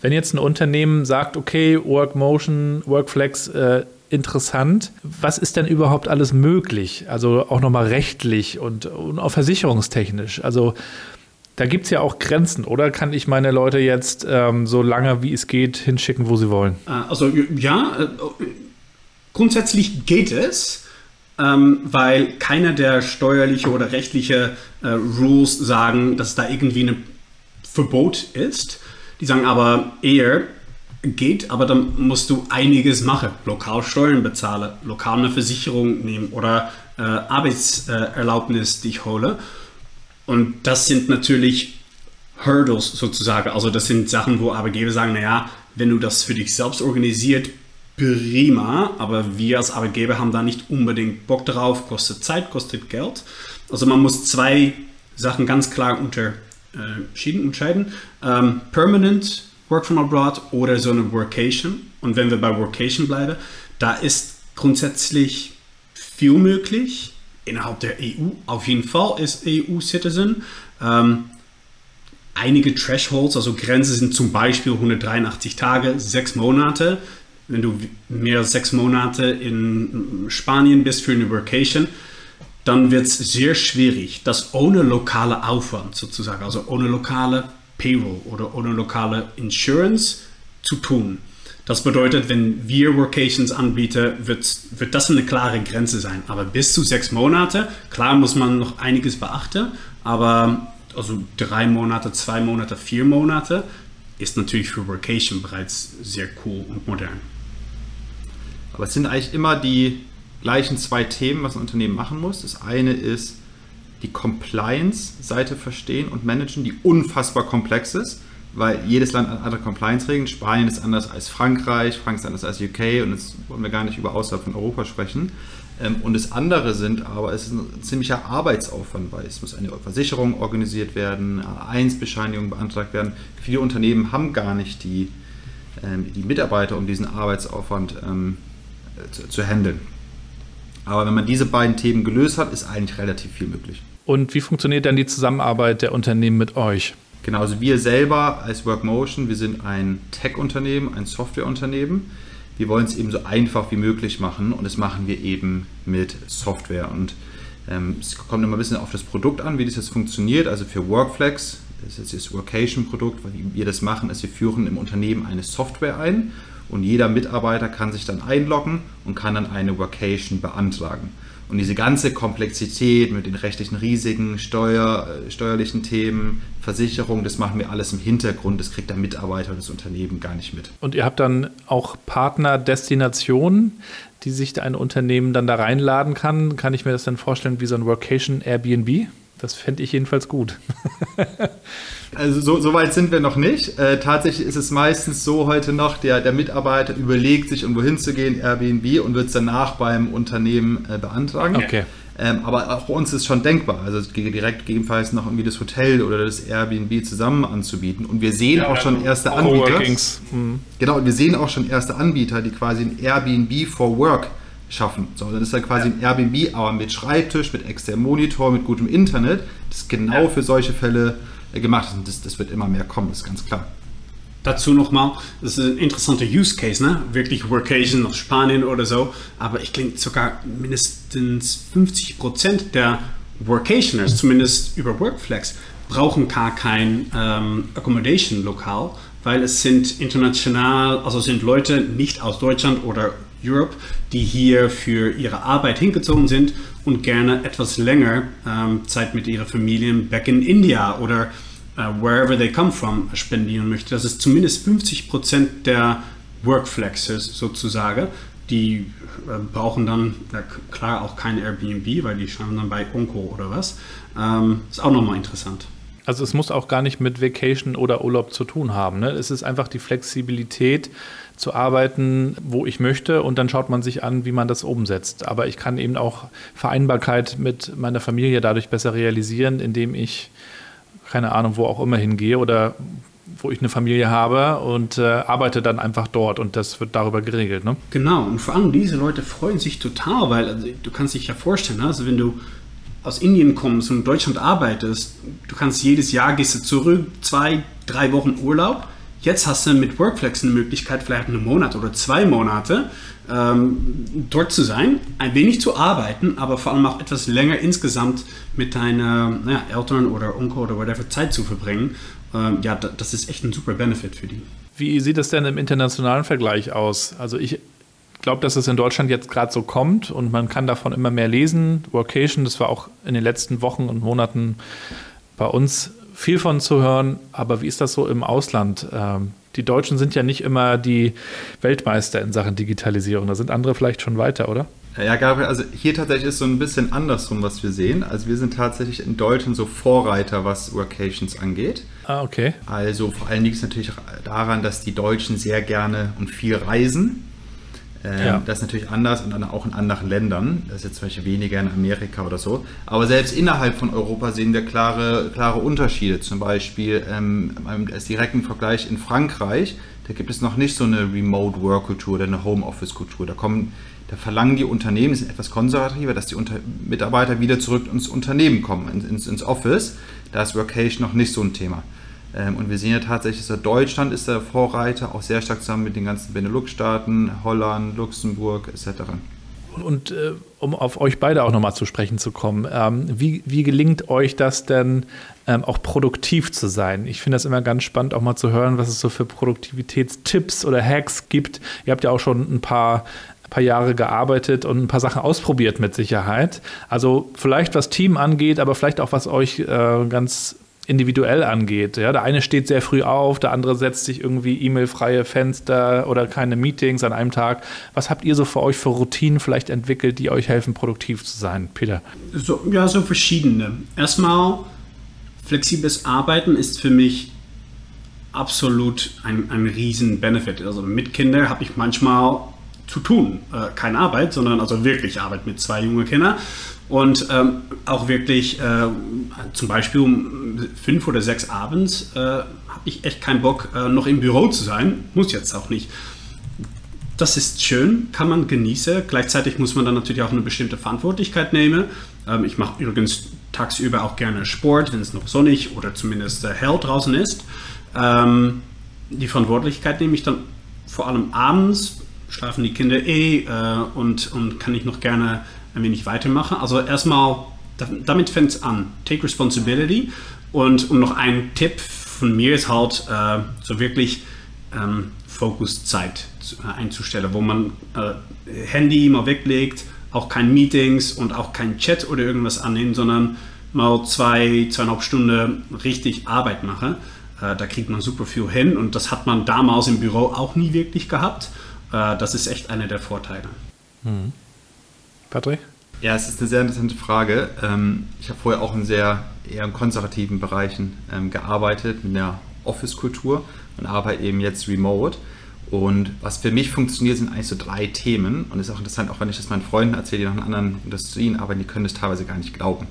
Wenn jetzt ein Unternehmen sagt, okay, Workmotion, Workflex, äh, interessant. Was ist denn überhaupt alles möglich? Also auch nochmal rechtlich und, und auch versicherungstechnisch. Also da gibt es ja auch Grenzen, oder kann ich meine Leute jetzt ähm, so lange wie es geht hinschicken, wo sie wollen? Äh, also ja, äh, grundsätzlich geht es, ähm, weil keiner der steuerliche oder rechtliche äh, Rules sagen, dass da irgendwie ein Verbot ist. Die sagen aber eher, geht, aber dann musst du einiges machen. Lokal Steuern bezahlen, lokal eine Versicherung nehmen oder äh, Arbeitserlaubnis dich holen. Und das sind natürlich Hurdles sozusagen. Also das sind Sachen, wo Arbeitgeber sagen, naja, wenn du das für dich selbst organisiert, prima, aber wir als Arbeitgeber haben da nicht unbedingt Bock drauf, kostet Zeit, kostet Geld. Also man muss zwei Sachen ganz klar unterschieden, unterscheiden. Ähm, permanent Work from Abroad oder so eine Workation. Und wenn wir bei Workation bleiben, da ist grundsätzlich viel möglich innerhalb der EU auf jeden Fall ist EU-Citizen. Ähm, einige Thresholds, also Grenzen sind zum Beispiel 183 Tage, sechs Monate. Wenn du mehr als sechs Monate in Spanien bist für eine Vacation, dann wird es sehr schwierig, das ohne lokale Aufwand sozusagen, also ohne lokale Payroll oder ohne lokale Insurance zu tun. Das bedeutet, wenn wir Workations anbieten, wird, wird das eine klare Grenze sein. Aber bis zu sechs Monate, klar muss man noch einiges beachten, aber also drei Monate, zwei Monate, vier Monate ist natürlich für Workation bereits sehr cool und modern. Aber es sind eigentlich immer die gleichen zwei Themen, was ein Unternehmen machen muss. Das eine ist die Compliance-Seite verstehen und managen, die unfassbar komplex ist weil jedes Land hat andere Compliance-Regeln. Spanien ist anders als Frankreich, Frankreich ist anders als UK und jetzt wollen wir gar nicht über außerhalb von Europa sprechen. Ähm, und das andere sind aber, es ist ein ziemlicher Arbeitsaufwand, weil es muss eine Versicherung organisiert werden, A1-Bescheinigung beantragt werden. Viele Unternehmen haben gar nicht die, ähm, die Mitarbeiter, um diesen Arbeitsaufwand ähm, zu, zu handeln. Aber wenn man diese beiden Themen gelöst hat, ist eigentlich relativ viel möglich. Und wie funktioniert dann die Zusammenarbeit der Unternehmen mit euch? Genau, also wir selber als Workmotion, wir sind ein Tech-Unternehmen, ein Software-Unternehmen. Wir wollen es eben so einfach wie möglich machen und das machen wir eben mit Software. Und ähm, es kommt immer ein bisschen auf das Produkt an, wie das jetzt funktioniert. Also für Workflex, das ist das Workation-Produkt, weil wir das machen, ist, wir führen im Unternehmen eine Software ein und jeder Mitarbeiter kann sich dann einloggen und kann dann eine Workation beantragen. Und diese ganze Komplexität mit den rechtlichen Risiken, Steuer, äh, steuerlichen Themen, Versicherung, das machen wir alles im Hintergrund. Das kriegt der Mitarbeiter und das Unternehmen gar nicht mit. Und ihr habt dann auch Partnerdestinationen, die sich ein Unternehmen dann da reinladen kann. Kann ich mir das dann vorstellen wie so ein Workation Airbnb? Das fände ich jedenfalls gut. Also so, so, weit sind wir noch nicht. Äh, tatsächlich ist es meistens so heute noch, der, der Mitarbeiter überlegt sich, irgendwo hinzugehen, Airbnb, und wird es danach beim Unternehmen äh, beantragen. Okay. Ähm, aber auch bei uns ist schon denkbar, also direkt gegebenenfalls noch irgendwie das Hotel oder das Airbnb zusammen anzubieten. Und wir sehen ja, auch schon erste Anbieter. Mhm. Genau, wir sehen auch schon erste Anbieter, die quasi ein Airbnb for Work schaffen. So, dann ist dann quasi ein Airbnb, aber mit Schreibtisch, mit externem Monitor, mit gutem Internet. Das ist genau für solche Fälle äh, gemacht ist. Und das, das wird immer mehr kommen, ist ganz klar. Dazu nochmal, das ist ein interessanter Use Case, ne? Wirklich Workation aus Spanien oder so. Aber ich denke, sogar mindestens 50 Prozent der Workationers, zumindest über Workflex, brauchen gar kein ähm, Accommodation-Lokal, weil es sind international, also sind Leute nicht aus Deutschland oder Europe, die hier für ihre Arbeit hingezogen sind und gerne etwas länger ähm, Zeit mit ihren Familien back in India oder uh, wherever they come from spendieren möchte. Das ist zumindest 50 Prozent der Workflexes sozusagen. Die äh, brauchen dann ja, klar auch kein Airbnb, weil die schauen dann bei Onco oder was. Ähm, ist auch nochmal interessant. Also es muss auch gar nicht mit Vacation oder Urlaub zu tun haben. Ne? Es ist einfach die Flexibilität zu arbeiten, wo ich möchte und dann schaut man sich an, wie man das umsetzt. Aber ich kann eben auch Vereinbarkeit mit meiner Familie dadurch besser realisieren, indem ich keine Ahnung, wo auch immer hingehe oder wo ich eine Familie habe und äh, arbeite dann einfach dort und das wird darüber geregelt. Ne? Genau, und vor allem diese Leute freuen sich total, weil also, du kannst dich ja vorstellen, also wenn du aus Indien kommst und in Deutschland arbeitest, du kannst jedes Jahr gehst du zurück, zwei, drei Wochen Urlaub. Jetzt hast du mit Workflex eine Möglichkeit, vielleicht einen Monat oder zwei Monate ähm, dort zu sein, ein wenig zu arbeiten, aber vor allem auch etwas länger insgesamt mit deinen ja, Eltern oder Onkel oder whatever Zeit zu verbringen. Ähm, ja, das ist echt ein super Benefit für die. Wie sieht es denn im internationalen Vergleich aus? Also ich glaube, dass es in Deutschland jetzt gerade so kommt und man kann davon immer mehr lesen. Workation, das war auch in den letzten Wochen und Monaten bei uns viel von zu hören. Aber wie ist das so im Ausland? Ähm, die Deutschen sind ja nicht immer die Weltmeister in Sachen Digitalisierung. Da sind andere vielleicht schon weiter, oder? Ja, Gabriel, also hier tatsächlich ist so ein bisschen andersrum, was wir sehen. Also wir sind tatsächlich in Deutschland so Vorreiter, was Workations angeht. Ah, okay. Also vor allem liegt es natürlich daran, dass die Deutschen sehr gerne und viel reisen. Ähm, ja. Das ist natürlich anders und auch in anderen Ländern. Das ist jetzt zum Beispiel weniger in Amerika oder so. Aber selbst innerhalb von Europa sehen wir klare, klare Unterschiede. Zum Beispiel ähm, als direkten Vergleich in Frankreich, da gibt es noch nicht so eine Remote Work Kultur oder eine Home Office Kultur. Da kommen da verlangen die Unternehmen, sind etwas konservativer, dass die Unter Mitarbeiter wieder zurück ins Unternehmen kommen, ins, ins Office. Da ist Workation noch nicht so ein Thema. Ähm, und wir sehen ja tatsächlich, dass Deutschland ist der Vorreiter, auch sehr stark zusammen mit den ganzen Benelux-Staaten, Holland, Luxemburg etc. Und äh, um auf euch beide auch nochmal zu sprechen zu kommen, ähm, wie, wie gelingt euch das denn, ähm, auch produktiv zu sein? Ich finde das immer ganz spannend, auch mal zu hören, was es so für Produktivitätstipps oder Hacks gibt. Ihr habt ja auch schon ein paar paar Jahre gearbeitet und ein paar Sachen ausprobiert mit Sicherheit. Also vielleicht was Team angeht, aber vielleicht auch was euch äh, ganz individuell angeht. Ja, der eine steht sehr früh auf, der andere setzt sich irgendwie E-Mail-freie Fenster oder keine Meetings an einem Tag. Was habt ihr so für euch für Routinen vielleicht entwickelt, die euch helfen, produktiv zu sein, Peter? So, ja, so verschiedene. Erstmal, flexibles Arbeiten ist für mich absolut ein, ein riesen Benefit. Also mit Kindern habe ich manchmal zu tun. Äh, keine Arbeit, sondern also wirklich Arbeit mit zwei jungen Kindern. Und ähm, auch wirklich äh, zum Beispiel um fünf oder sechs abends äh, habe ich echt keinen Bock, äh, noch im Büro zu sein. Muss jetzt auch nicht. das ist schön, kann man genießen. Gleichzeitig muss man dann natürlich auch eine bestimmte Verantwortlichkeit nehmen. Ähm, ich mache übrigens tagsüber auch gerne Sport, wenn es noch sonnig oder zumindest äh, hell draußen ist. Ähm, die Verantwortlichkeit nehme ich dann vor allem abends, schlafen die Kinder eh äh, und, und kann ich noch gerne ein wenig weitermachen. Also erstmal, damit fängt es an. Take responsibility. Und, und noch ein Tipp von mir ist halt, äh, so wirklich ähm, Fokuszeit äh, einzustellen, wo man äh, Handy mal weglegt, auch kein Meetings und auch kein Chat oder irgendwas annehmen, sondern mal zwei, zweieinhalb Stunden richtig Arbeit machen. Äh, da kriegt man super viel hin und das hat man damals im Büro auch nie wirklich gehabt. Äh, das ist echt einer der Vorteile. Mhm. Patrick? Ja, es ist eine sehr interessante Frage. Ähm, ich habe vorher auch in sehr eher in konservativen Bereichen ähm, gearbeitet, mit der Office-Kultur und arbeite eben jetzt remote. Und was für mich funktioniert, sind eigentlich so drei Themen. Und es ist auch interessant, auch wenn ich das meinen Freunden erzähle, die noch in anderen Industrien arbeiten, die können das teilweise gar nicht glauben.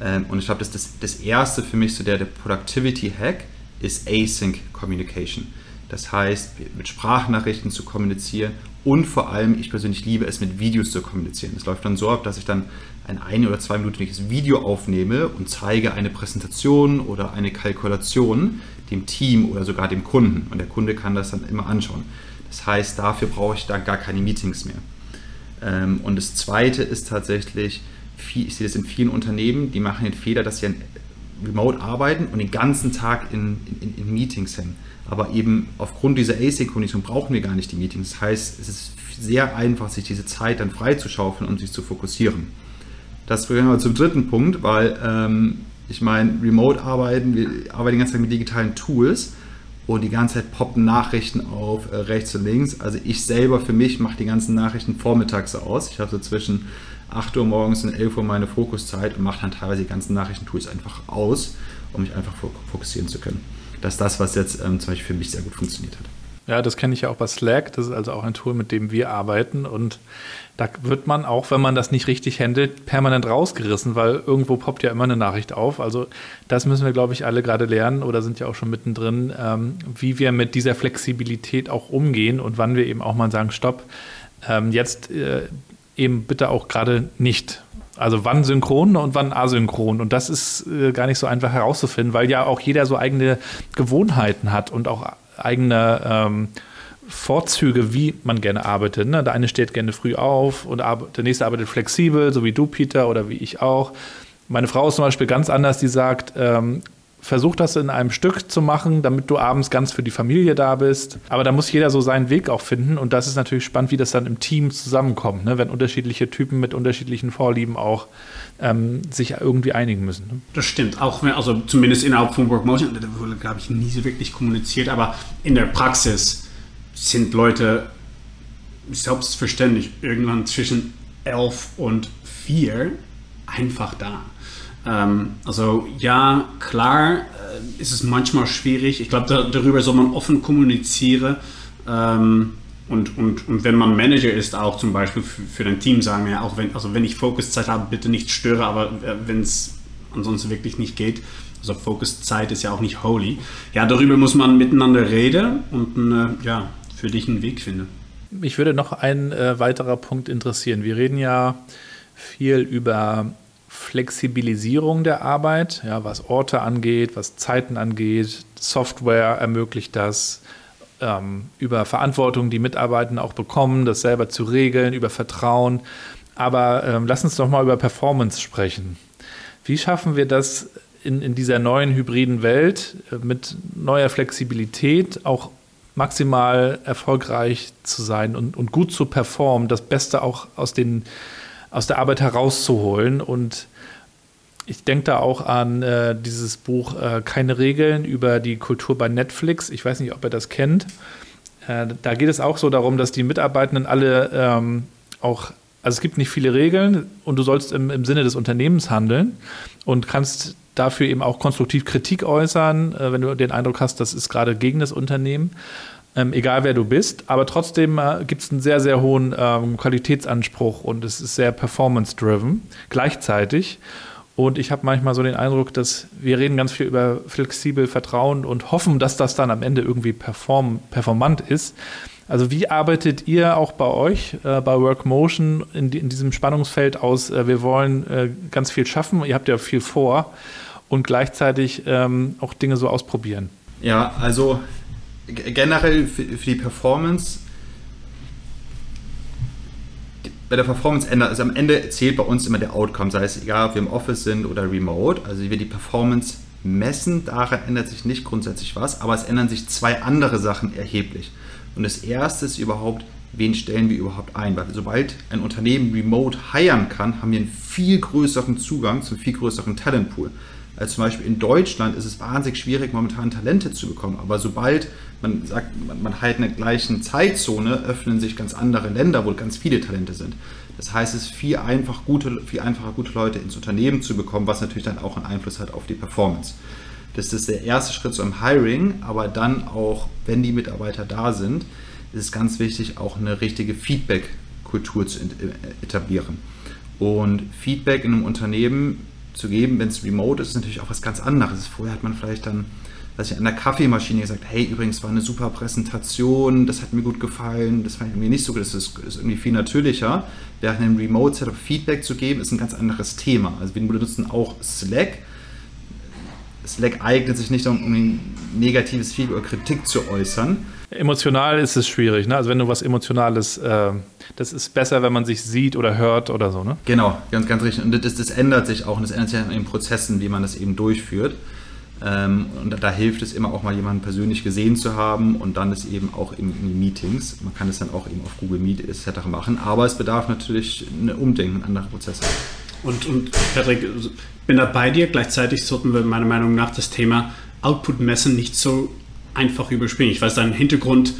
Ähm, und ich glaube, das, das, das erste für mich, so der, der Productivity-Hack, ist Async Communication. Das heißt, mit Sprachnachrichten zu kommunizieren und vor allem, ich persönlich liebe es, mit Videos zu kommunizieren. Es läuft dann so ab, dass ich dann ein ein- oder zweiminütiges Video aufnehme und zeige eine Präsentation oder eine Kalkulation dem Team oder sogar dem Kunden. Und der Kunde kann das dann immer anschauen. Das heißt, dafür brauche ich dann gar keine Meetings mehr. Ähm, und das Zweite ist tatsächlich, ich sehe das in vielen Unternehmen, die machen den Fehler, dass sie remote arbeiten und den ganzen Tag in, in, in Meetings hängen. Aber eben aufgrund dieser Asynchronisierung brauchen wir gar nicht die Meetings. Das heißt, es ist sehr einfach, sich diese Zeit dann freizuschaufeln und sich zu fokussieren. Das bringen wir zum dritten Punkt, weil ähm, ich meine, remote arbeiten, wir arbeiten die ganze Zeit mit digitalen Tools und die ganze Zeit poppen Nachrichten auf äh, rechts und links. Also ich selber für mich mache die ganzen Nachrichten vormittags aus. Ich habe so zwischen 8 Uhr morgens und 11 Uhr meine Fokuszeit und mache dann teilweise die ganzen Nachrichtentools einfach aus, um mich einfach fokussieren zu können. Das ist das, was jetzt ähm, zum Beispiel für mich sehr gut funktioniert hat. Ja, das kenne ich ja auch bei Slack. Das ist also auch ein Tool, mit dem wir arbeiten. Und da wird man auch, wenn man das nicht richtig handelt, permanent rausgerissen, weil irgendwo poppt ja immer eine Nachricht auf. Also das müssen wir, glaube ich, alle gerade lernen oder sind ja auch schon mittendrin, ähm, wie wir mit dieser Flexibilität auch umgehen und wann wir eben auch mal sagen, stopp, ähm, jetzt äh, eben bitte auch gerade nicht. Also wann synchron und wann asynchron. Und das ist äh, gar nicht so einfach herauszufinden, weil ja auch jeder so eigene Gewohnheiten hat und auch eigene ähm, Vorzüge, wie man gerne arbeitet. Ne? Der eine steht gerne früh auf und der nächste arbeitet flexibel, so wie du, Peter, oder wie ich auch. Meine Frau ist zum Beispiel ganz anders, die sagt, ähm, versuch das in einem Stück zu machen, damit du abends ganz für die Familie da bist. Aber da muss jeder so seinen Weg auch finden. Und das ist natürlich spannend, wie das dann im Team zusammenkommt, ne? wenn unterschiedliche Typen mit unterschiedlichen Vorlieben auch ähm, sich irgendwie einigen müssen. Ne? Das stimmt. Auch wenn, also zumindest innerhalb von Workmotion, das wurde, glaube ich, nie so wirklich kommuniziert, aber in der Praxis sind Leute selbstverständlich irgendwann zwischen elf und vier einfach da. Ähm, also ja, klar äh, ist es manchmal schwierig. Ich glaube, da, darüber soll man offen kommunizieren. Ähm, und, und, und wenn man Manager ist, auch zum Beispiel für, für dein Team, sagen wir auch, wenn, also wenn ich Fokuszeit habe, bitte nicht störe, aber äh, wenn es ansonsten wirklich nicht geht, also Fokuszeit ist ja auch nicht holy. Ja, darüber muss man miteinander reden und äh, ja, für dich einen Weg finden. Mich würde noch ein äh, weiterer Punkt interessieren. Wir reden ja viel über Flexibilisierung der Arbeit, ja, was Orte angeht, was Zeiten angeht. Software ermöglicht das, ähm, über Verantwortung, die Mitarbeiter auch bekommen, das selber zu regeln, über Vertrauen. Aber ähm, lass uns doch mal über Performance sprechen. Wie schaffen wir das in, in dieser neuen hybriden Welt äh, mit neuer Flexibilität auch maximal erfolgreich zu sein und, und gut zu performen, das Beste auch aus, den, aus der Arbeit herauszuholen und ich denke da auch an äh, dieses Buch äh, Keine Regeln über die Kultur bei Netflix. Ich weiß nicht, ob ihr das kennt. Äh, da geht es auch so darum, dass die Mitarbeitenden alle ähm, auch, also es gibt nicht viele Regeln und du sollst im, im Sinne des Unternehmens handeln und kannst dafür eben auch konstruktiv Kritik äußern, äh, wenn du den Eindruck hast, das ist gerade gegen das Unternehmen. Ähm, egal wer du bist, aber trotzdem äh, gibt es einen sehr, sehr hohen ähm, Qualitätsanspruch und es ist sehr performance-driven gleichzeitig. Und ich habe manchmal so den Eindruck, dass wir reden ganz viel über flexibel Vertrauen und hoffen, dass das dann am Ende irgendwie perform, performant ist. Also wie arbeitet ihr auch bei euch, äh, bei Workmotion, in, in, diesem Spannungsfeld aus, äh, wir wollen äh, ganz viel schaffen, ihr habt ja viel vor und gleichzeitig ähm, auch Dinge so ausprobieren? Ja, also generell für, für die Performance bei der Performance ändert, also am Ende zählt bei uns immer der Outcome, sei es egal, ob wir im Office sind oder remote. Also wie wir die Performance messen, daran ändert sich nicht grundsätzlich was, aber es ändern sich zwei andere Sachen erheblich. Und das erste ist überhaupt, wen stellen wir überhaupt ein? Weil sobald ein Unternehmen remote hiren kann, haben wir einen viel größeren Zugang zum viel größeren Talentpool. Also zum Beispiel in Deutschland ist es wahnsinnig schwierig, momentan Talente zu bekommen. Aber sobald man sagt, man, man halt in der gleichen Zeitzone, öffnen sich ganz andere Länder, wo ganz viele Talente sind. Das heißt, es ist viel, einfach gute, viel einfacher, gute Leute ins Unternehmen zu bekommen, was natürlich dann auch einen Einfluss hat auf die Performance. Das ist der erste Schritt zum Hiring, aber dann auch, wenn die Mitarbeiter da sind, ist es ganz wichtig, auch eine richtige Feedback-Kultur zu äh, etablieren. Und Feedback in einem Unternehmen zu geben, wenn es remote ist, ist natürlich auch was ganz anderes. Vorher hat man vielleicht dann, weiß ich, an der Kaffeemaschine gesagt, hey, übrigens war eine super Präsentation, das hat mir gut gefallen, das fand ich mir nicht so gut, das ist, ist irgendwie viel natürlicher. Während einem Remote-Setup Feedback zu geben, ist ein ganz anderes Thema. Also wir benutzen auch Slack. Slack eignet sich nicht, um, um negatives Feedback oder Kritik zu äußern. Emotional ist es schwierig, ne? Also wenn du was Emotionales äh das ist besser, wenn man sich sieht oder hört oder so, ne? Genau, ganz, ganz richtig. Und das, das ändert sich auch und das ändert sich an den Prozessen, wie man das eben durchführt. Ähm, und da, da, hilft es immer auch mal jemanden persönlich gesehen zu haben und dann ist eben auch in, in Meetings. Man kann es dann auch eben auf Google Meet etc. machen, aber es bedarf natürlich eine Umdenken, andere Prozesse. Und, und Patrick, ich bin da bei dir. Gleichzeitig sollten wir meiner Meinung nach das Thema Output messen nicht so einfach überspringen. Ich weiß, dein Hintergrund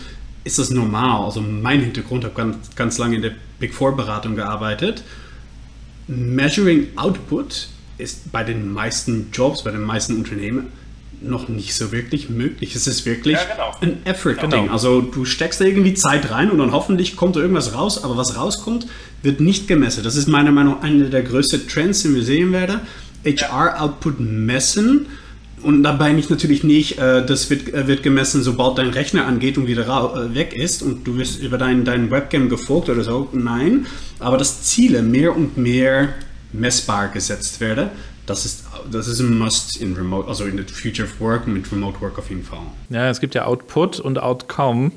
ist das normal. Also mein Hintergrund, ich habe ganz, ganz lange in der Big Four Beratung gearbeitet. Measuring Output ist bei den meisten Jobs, bei den meisten Unternehmen noch nicht so wirklich möglich. Es ist wirklich ja, genau. ein Effort-Ding. Genau. Also du steckst da irgendwie Zeit rein und dann hoffentlich kommt da irgendwas raus, aber was rauskommt, wird nicht gemessen. Das ist meiner Meinung nach einer der größten Trends, die wir sehen werden. HR-Output messen und dabei nicht natürlich nicht, äh, das wird, äh, wird gemessen, sobald dein Rechner angeht und wieder äh, weg ist und du wirst über deinen dein Webcam gefolgt oder so. Nein, aber dass Ziele mehr und mehr messbar gesetzt werden, das ist, das ist ein Must in Remote, also in the Future of Work mit Remote Work auf jeden Fall. Ja, es gibt ja Output und Outcome.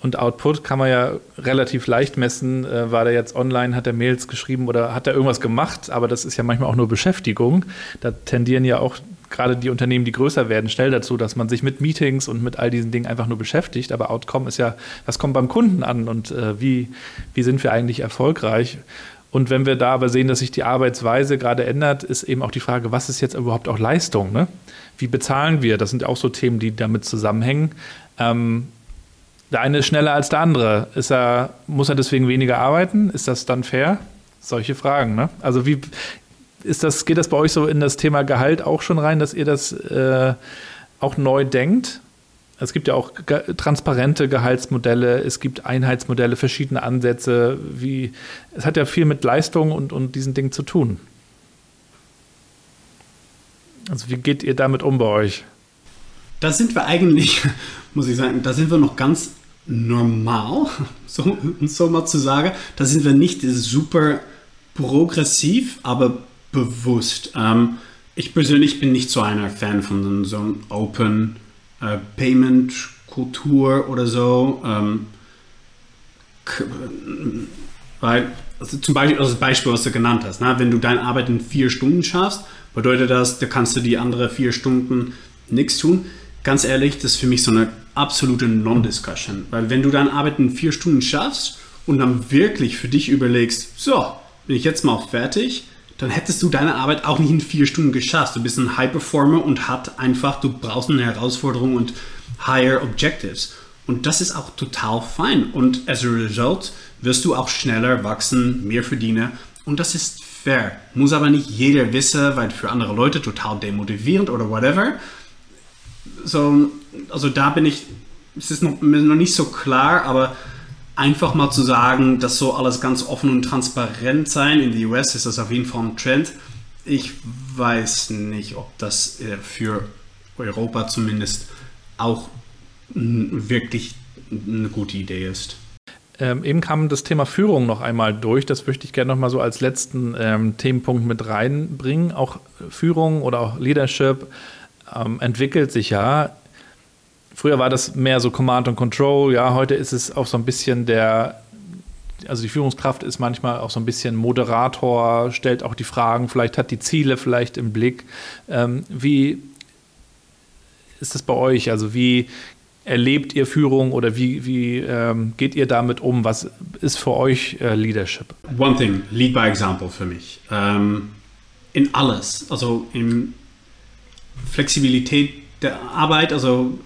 Und Output kann man ja relativ leicht messen. Äh, war der jetzt online, hat er Mails geschrieben oder hat er irgendwas gemacht? Aber das ist ja manchmal auch nur Beschäftigung. Da tendieren ja auch gerade die Unternehmen, die größer werden, schnell dazu, dass man sich mit Meetings und mit all diesen Dingen einfach nur beschäftigt. Aber Outcome ist ja, was kommt beim Kunden an und äh, wie, wie sind wir eigentlich erfolgreich? Und wenn wir da aber sehen, dass sich die Arbeitsweise gerade ändert, ist eben auch die Frage, was ist jetzt überhaupt auch Leistung? Ne? Wie bezahlen wir? Das sind auch so Themen, die damit zusammenhängen. Ähm, der eine ist schneller als der andere. Ist er, muss er deswegen weniger arbeiten? Ist das dann fair? Solche Fragen. Ne? Also wie, ist das, geht das bei euch so in das Thema Gehalt auch schon rein, dass ihr das äh, auch neu denkt? Es gibt ja auch ge transparente Gehaltsmodelle, es gibt Einheitsmodelle, verschiedene Ansätze. Wie, es hat ja viel mit Leistung und, und diesen Dingen zu tun. Also wie geht ihr damit um bei euch? Da sind wir eigentlich, muss ich sagen, da sind wir noch ganz normal, so, so mal zu sagen. Da sind wir nicht super progressiv, aber bewusst. Ähm, ich persönlich bin nicht so einer Fan von so einem Open äh, Payment Kultur oder so. Ähm, weil, also zum Beispiel, also das Beispiel, was du genannt hast, ne? wenn du deine Arbeit in vier Stunden schaffst, bedeutet das, da kannst du die anderen vier Stunden nichts tun. Ganz ehrlich, das ist für mich so eine absolute Non-Discussion. Weil wenn du deine Arbeit in vier Stunden schaffst und dann wirklich für dich überlegst, so, bin ich jetzt mal fertig, dann hättest du deine Arbeit auch nicht in vier Stunden geschafft. Du bist ein High Performer und hat einfach, du brauchst eine Herausforderung und higher Objectives. Und das ist auch total fein. Und as a result wirst du auch schneller wachsen, mehr verdienen. Und das ist fair. Muss aber nicht jeder wissen, weil für andere Leute total demotivierend oder whatever. So, also da bin ich, es ist noch, noch nicht so klar, aber einfach mal zu sagen, das soll alles ganz offen und transparent sein. In den US ist das auf jeden Fall ein Trend. Ich weiß nicht, ob das äh, für Europa zumindest auch wirklich eine gute Idee ist. Ähm, eben kam das Thema Führung noch einmal durch. Das möchte ich gerne noch mal so als letzten ähm, Themenpunkt mit reinbringen. Auch Führung oder auch Leadership ähm, entwickelt sich ja. Früher war das mehr so Command and Control. Ja, heute ist es auch so ein bisschen der, also die Führungskraft ist manchmal auch so ein bisschen Moderator, stellt auch die Fragen, vielleicht hat die Ziele vielleicht im Blick. Ähm, wie ist das bei euch? Also wie erlebt ihr Führung oder wie, wie ähm, geht ihr damit um? Was ist für euch äh, Leadership? One thing, lead by example für mich. Ähm, in alles, also in Flexibilität der Arbeit, also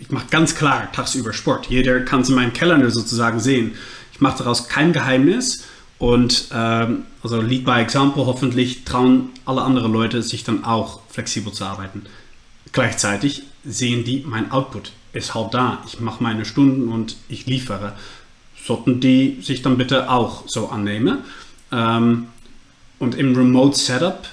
ich mache ganz klar tagsüber Sport. Jeder kann es in meinem Kalender sozusagen sehen. Ich mache daraus kein Geheimnis und ähm, also lead by example. Hoffentlich trauen alle anderen Leute sich dann auch flexibel zu arbeiten. Gleichzeitig sehen die mein Output ist halt da. Ich mache meine Stunden und ich liefere. Sollten die sich dann bitte auch so annehmen. Ähm, und im Remote Setup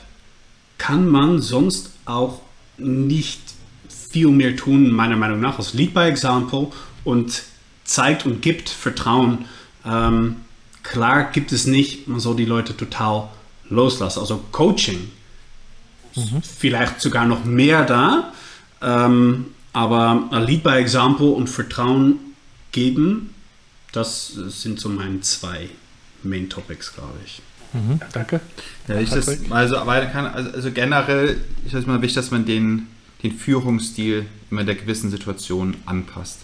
kann man sonst auch nicht viel mehr tun, meiner Meinung nach. Es liegt bei Example und zeigt und gibt Vertrauen. Ähm, klar gibt es nicht, man soll die Leute total loslassen. Also Coaching, mhm. vielleicht sogar noch mehr da. Ähm, aber Lead by Example und Vertrauen geben, das sind so meine zwei Main Topics, glaube ich. Mhm, danke. Ja, ich das, also, kann, also, also generell ist es mal wichtig, dass man den, den Führungsstil immer der gewissen Situation anpasst.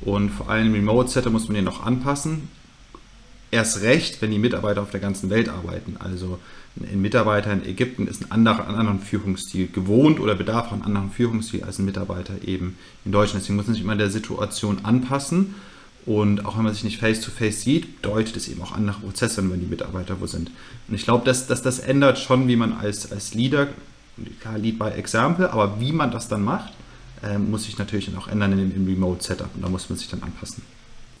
Und vor allem im Remote-Setup muss man den noch anpassen. Erst recht, wenn die Mitarbeiter auf der ganzen Welt arbeiten. Also ein Mitarbeiter in Ägypten ist ein anderer, einen anderen Führungsstil gewohnt oder bedarf einen anderen Führungsstil als ein Mitarbeiter eben in Deutschland. Deswegen muss man sich immer der Situation anpassen. Und auch wenn man sich nicht face-to-face -face sieht, bedeutet es eben auch andere Prozesse, wenn die Mitarbeiter wo sind. Und ich glaube, dass, dass das ändert schon, wie man als, als Leader, klar, Lead by Example, aber wie man das dann macht, äh, muss sich natürlich dann auch ändern in, im Remote-Setup. Und da muss man sich dann anpassen.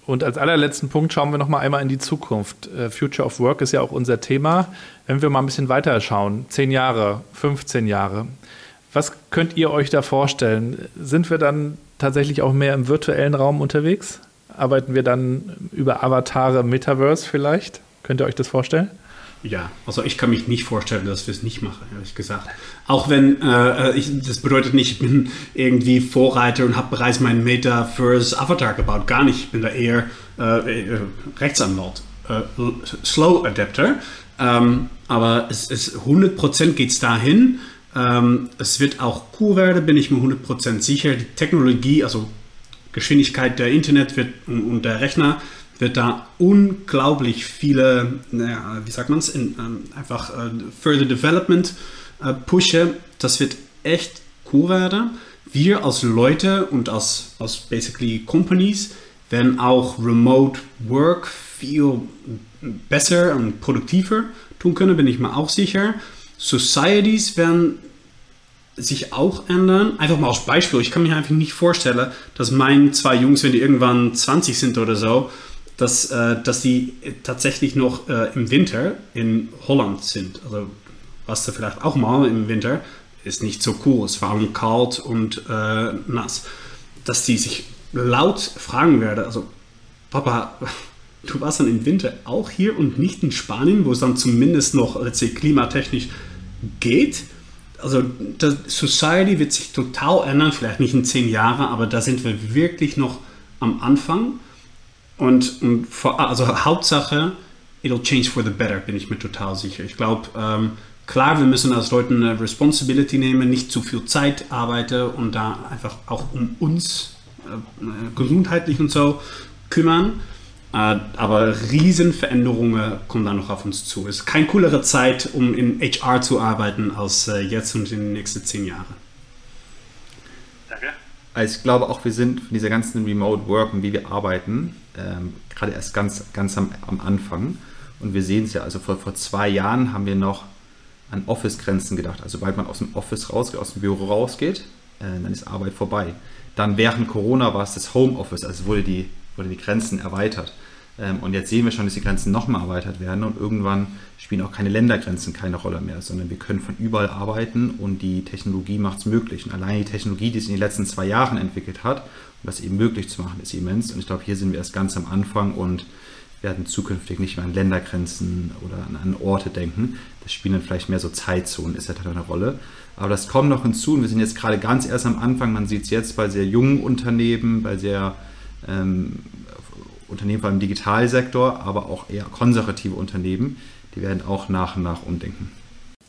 Und als allerletzten Punkt schauen wir noch mal einmal in die Zukunft. Äh, Future of Work ist ja auch unser Thema. Wenn wir mal ein bisschen weiter schauen, zehn Jahre, 15 Jahre, was könnt ihr euch da vorstellen? Sind wir dann tatsächlich auch mehr im virtuellen Raum unterwegs? Arbeiten wir dann über Avatare, Metaverse vielleicht? Könnt ihr euch das vorstellen? Ja, also ich kann mich nicht vorstellen, dass wir es nicht machen, ehrlich gesagt. Auch wenn, äh, ich, das bedeutet nicht, ich bin irgendwie Vorreiter und habe bereits meinen Metaverse Avatar gebaut. Gar nicht. Ich bin da eher äh, äh Rechtsanwalt. Äh, Slow Adapter. Ähm, aber es ist 100% geht es dahin. Ähm, es wird auch cool werden, bin ich mir 100% sicher. Die Technologie, also Geschwindigkeit der Internet wird, und, und der Rechner wird da unglaublich viele, naja, wie sagt man es, ähm, einfach äh, Further Development äh, pushen. Das wird echt cool werden. Wir als Leute und als, als basically Companies werden auch Remote Work viel besser und produktiver tun können, bin ich mir auch sicher. Societies werden sich auch ändern. Einfach mal als Beispiel. Ich kann mir einfach nicht vorstellen, dass meine zwei Jungs, wenn die irgendwann 20 sind oder so, dass, äh, dass die tatsächlich noch äh, im Winter in Holland sind. Also was da vielleicht auch mal im Winter ist nicht so cool, es war kalt und äh, nass. Dass die sich laut fragen werden, also Papa, du warst dann im Winter auch hier und nicht in Spanien, wo es dann zumindest noch, say, klimatechnisch geht. Also das Society wird sich total ändern, vielleicht nicht in zehn Jahren, aber da sind wir wirklich noch am Anfang. Und, und vor, also Hauptsache, it'll change for the better, bin ich mir total sicher. Ich glaube, ähm, klar, wir müssen als Leute eine Responsibility nehmen, nicht zu viel Zeit arbeiten und da einfach auch um uns äh, gesundheitlich und so kümmern. Äh, aber Riesenveränderungen kommen da noch auf uns zu. Es ist keine coolere Zeit, um in HR zu arbeiten, als äh, jetzt und in den nächsten zehn Jahren. Danke. Also ich glaube auch, wir sind von dieser ganzen Remote Work und wie wir arbeiten, ähm, gerade erst ganz, ganz am, am Anfang. Und wir sehen es ja, also vor, vor zwei Jahren haben wir noch an Office-Grenzen gedacht. Also sobald man aus dem Office rausgeht, aus dem Büro rausgeht, äh, dann ist Arbeit vorbei. Dann während Corona war es das Homeoffice, also wurde die, wurde die Grenzen erweitert. Ähm, und jetzt sehen wir schon, dass die Grenzen nochmal erweitert werden und irgendwann spielen auch keine Ländergrenzen keine Rolle mehr, sondern wir können von überall arbeiten und die Technologie macht es möglich. Und allein die Technologie, die es in den letzten zwei Jahren entwickelt hat, um das eben möglich zu machen, ist immens. Und ich glaube, hier sind wir erst ganz am Anfang und werden zukünftig nicht mehr an Ländergrenzen oder an, Orte denken. Das spielen dann vielleicht mehr so Zeitzonen, ist ja eine Rolle. Aber das kommt noch hinzu und wir sind jetzt gerade ganz erst am Anfang. Man sieht es jetzt bei sehr jungen Unternehmen, bei sehr Unternehmen vor allem im Digitalsektor, aber auch eher konservative Unternehmen, die werden auch nach und nach umdenken.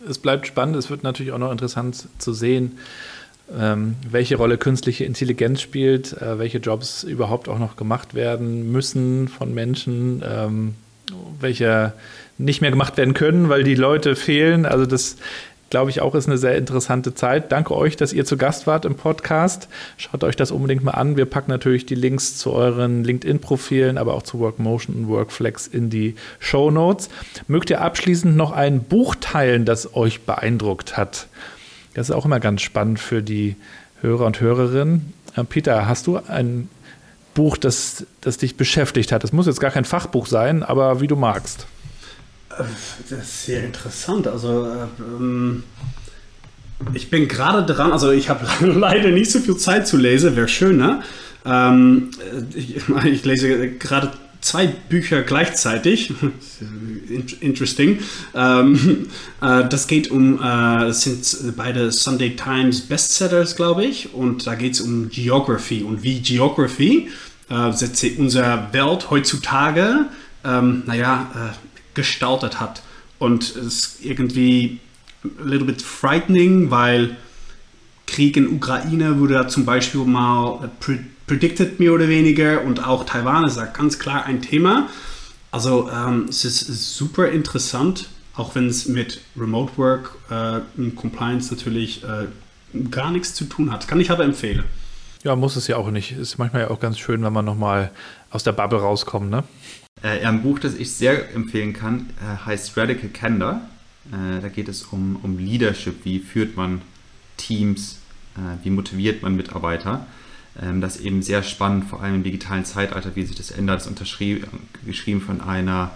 Es bleibt spannend, es wird natürlich auch noch interessant zu sehen, ähm, welche Rolle künstliche Intelligenz spielt, äh, welche Jobs überhaupt auch noch gemacht werden müssen von Menschen, ähm, welche nicht mehr gemacht werden können, weil die Leute fehlen. Also das glaube ich, auch ist eine sehr interessante Zeit. Danke euch, dass ihr zu Gast wart im Podcast. Schaut euch das unbedingt mal an. Wir packen natürlich die Links zu euren LinkedIn-Profilen, aber auch zu Workmotion und Workflex in die Show Notes. Mögt ihr abschließend noch ein Buch teilen, das euch beeindruckt hat? Das ist auch immer ganz spannend für die Hörer und Hörerinnen. Äh, Peter, hast du ein Buch, das, das dich beschäftigt hat? Das muss jetzt gar kein Fachbuch sein, aber wie du magst. Das ist sehr interessant. Also ähm, ich bin gerade dran, also ich habe leider nicht so viel Zeit zu lesen, wäre schöner. Ähm, ich, ich, lese gerade zwei Bücher gleichzeitig. Interesting. Ähm, äh, das geht um, äh, sind beide Sunday Times Bestsellers, glaube ich. Und da geht es um Geography und wie Geography äh, unsere Welt heutzutage, ähm, naja, äh, gestaltet hat. Und es ist irgendwie a little bit frightening, weil Krieg in Ukraine wurde zum Beispiel mal predicted, mehr oder weniger, und auch Taiwan ist da ganz klar ein Thema. Also ähm, es ist super interessant, auch wenn es mit Remote Work äh, und Compliance natürlich äh, gar nichts zu tun hat. Kann ich aber empfehlen. Ja, muss es ja auch nicht. Ist manchmal ja auch ganz schön, wenn man nochmal aus der Bubble rauskommt, ne? Äh, ein Buch, das ich sehr empfehlen kann, äh, heißt Radical Candor. Äh, da geht es um, um Leadership, wie führt man Teams, äh, wie motiviert man Mitarbeiter. Ähm, das ist eben sehr spannend, vor allem im digitalen Zeitalter, wie sich das ändert. Das ist geschrieben von einer,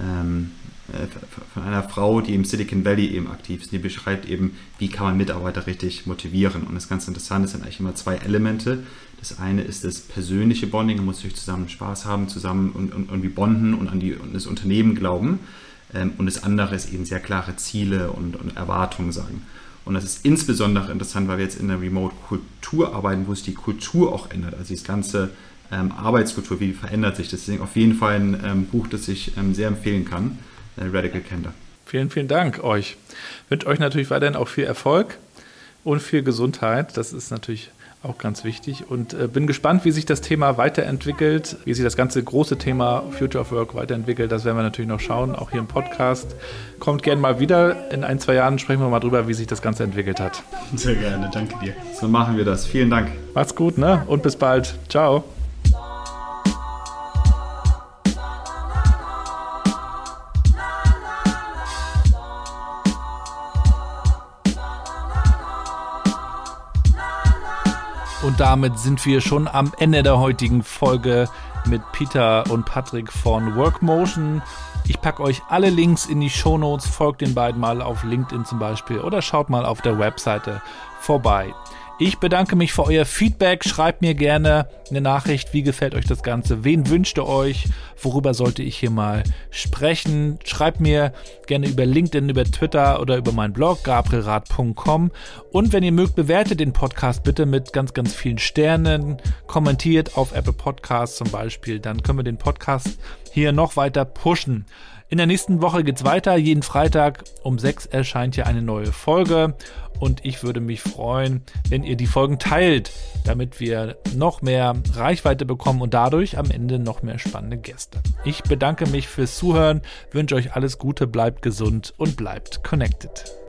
ähm, äh, von einer Frau, die im Silicon Valley eben aktiv ist. Die beschreibt eben, wie kann man Mitarbeiter richtig motivieren. Und das ganz Interessante sind eigentlich immer zwei Elemente. Das eine ist das persönliche Bonding, man muss natürlich zusammen Spaß haben, zusammen und, und irgendwie bonden und an die, und das Unternehmen glauben. Ähm, und das andere ist eben sehr klare Ziele und, und Erwartungen sagen. Und das ist insbesondere interessant, weil wir jetzt in der Remote-Kultur arbeiten, wo sich die Kultur auch ändert. Also die ganze ähm, Arbeitskultur, wie verändert sich. Deswegen auf jeden Fall ein ähm, Buch, das ich ähm, sehr empfehlen kann, äh, Radical Candor. Vielen, vielen Dank euch. Ich wünsche euch natürlich weiterhin auch viel Erfolg und viel Gesundheit. Das ist natürlich auch ganz wichtig. Und äh, bin gespannt, wie sich das Thema weiterentwickelt, wie sich das ganze große Thema Future of Work weiterentwickelt. Das werden wir natürlich noch schauen, auch hier im Podcast. Kommt gerne mal wieder. In ein, zwei Jahren sprechen wir mal drüber, wie sich das Ganze entwickelt hat. Sehr gerne, danke dir. So machen wir das. Vielen Dank. Macht's gut, ne? Und bis bald. Ciao. Damit sind wir schon am Ende der heutigen Folge mit Peter und Patrick von Workmotion. Ich packe euch alle Links in die Show Notes, folgt den beiden mal auf LinkedIn zum Beispiel oder schaut mal auf der Webseite vorbei. Ich bedanke mich für euer Feedback. Schreibt mir gerne eine Nachricht. Wie gefällt euch das Ganze? Wen wünscht ihr euch? Worüber sollte ich hier mal sprechen? Schreibt mir gerne über LinkedIn, über Twitter oder über meinen Blog gabrielrad.com. Und wenn ihr mögt, bewertet den Podcast bitte mit ganz, ganz vielen Sternen. Kommentiert auf Apple Podcasts zum Beispiel. Dann können wir den Podcast hier noch weiter pushen. In der nächsten Woche geht's weiter. Jeden Freitag um 6 erscheint hier eine neue Folge. Und ich würde mich freuen, wenn ihr die Folgen teilt, damit wir noch mehr Reichweite bekommen und dadurch am Ende noch mehr spannende Gäste. Ich bedanke mich fürs Zuhören, wünsche euch alles Gute, bleibt gesund und bleibt connected.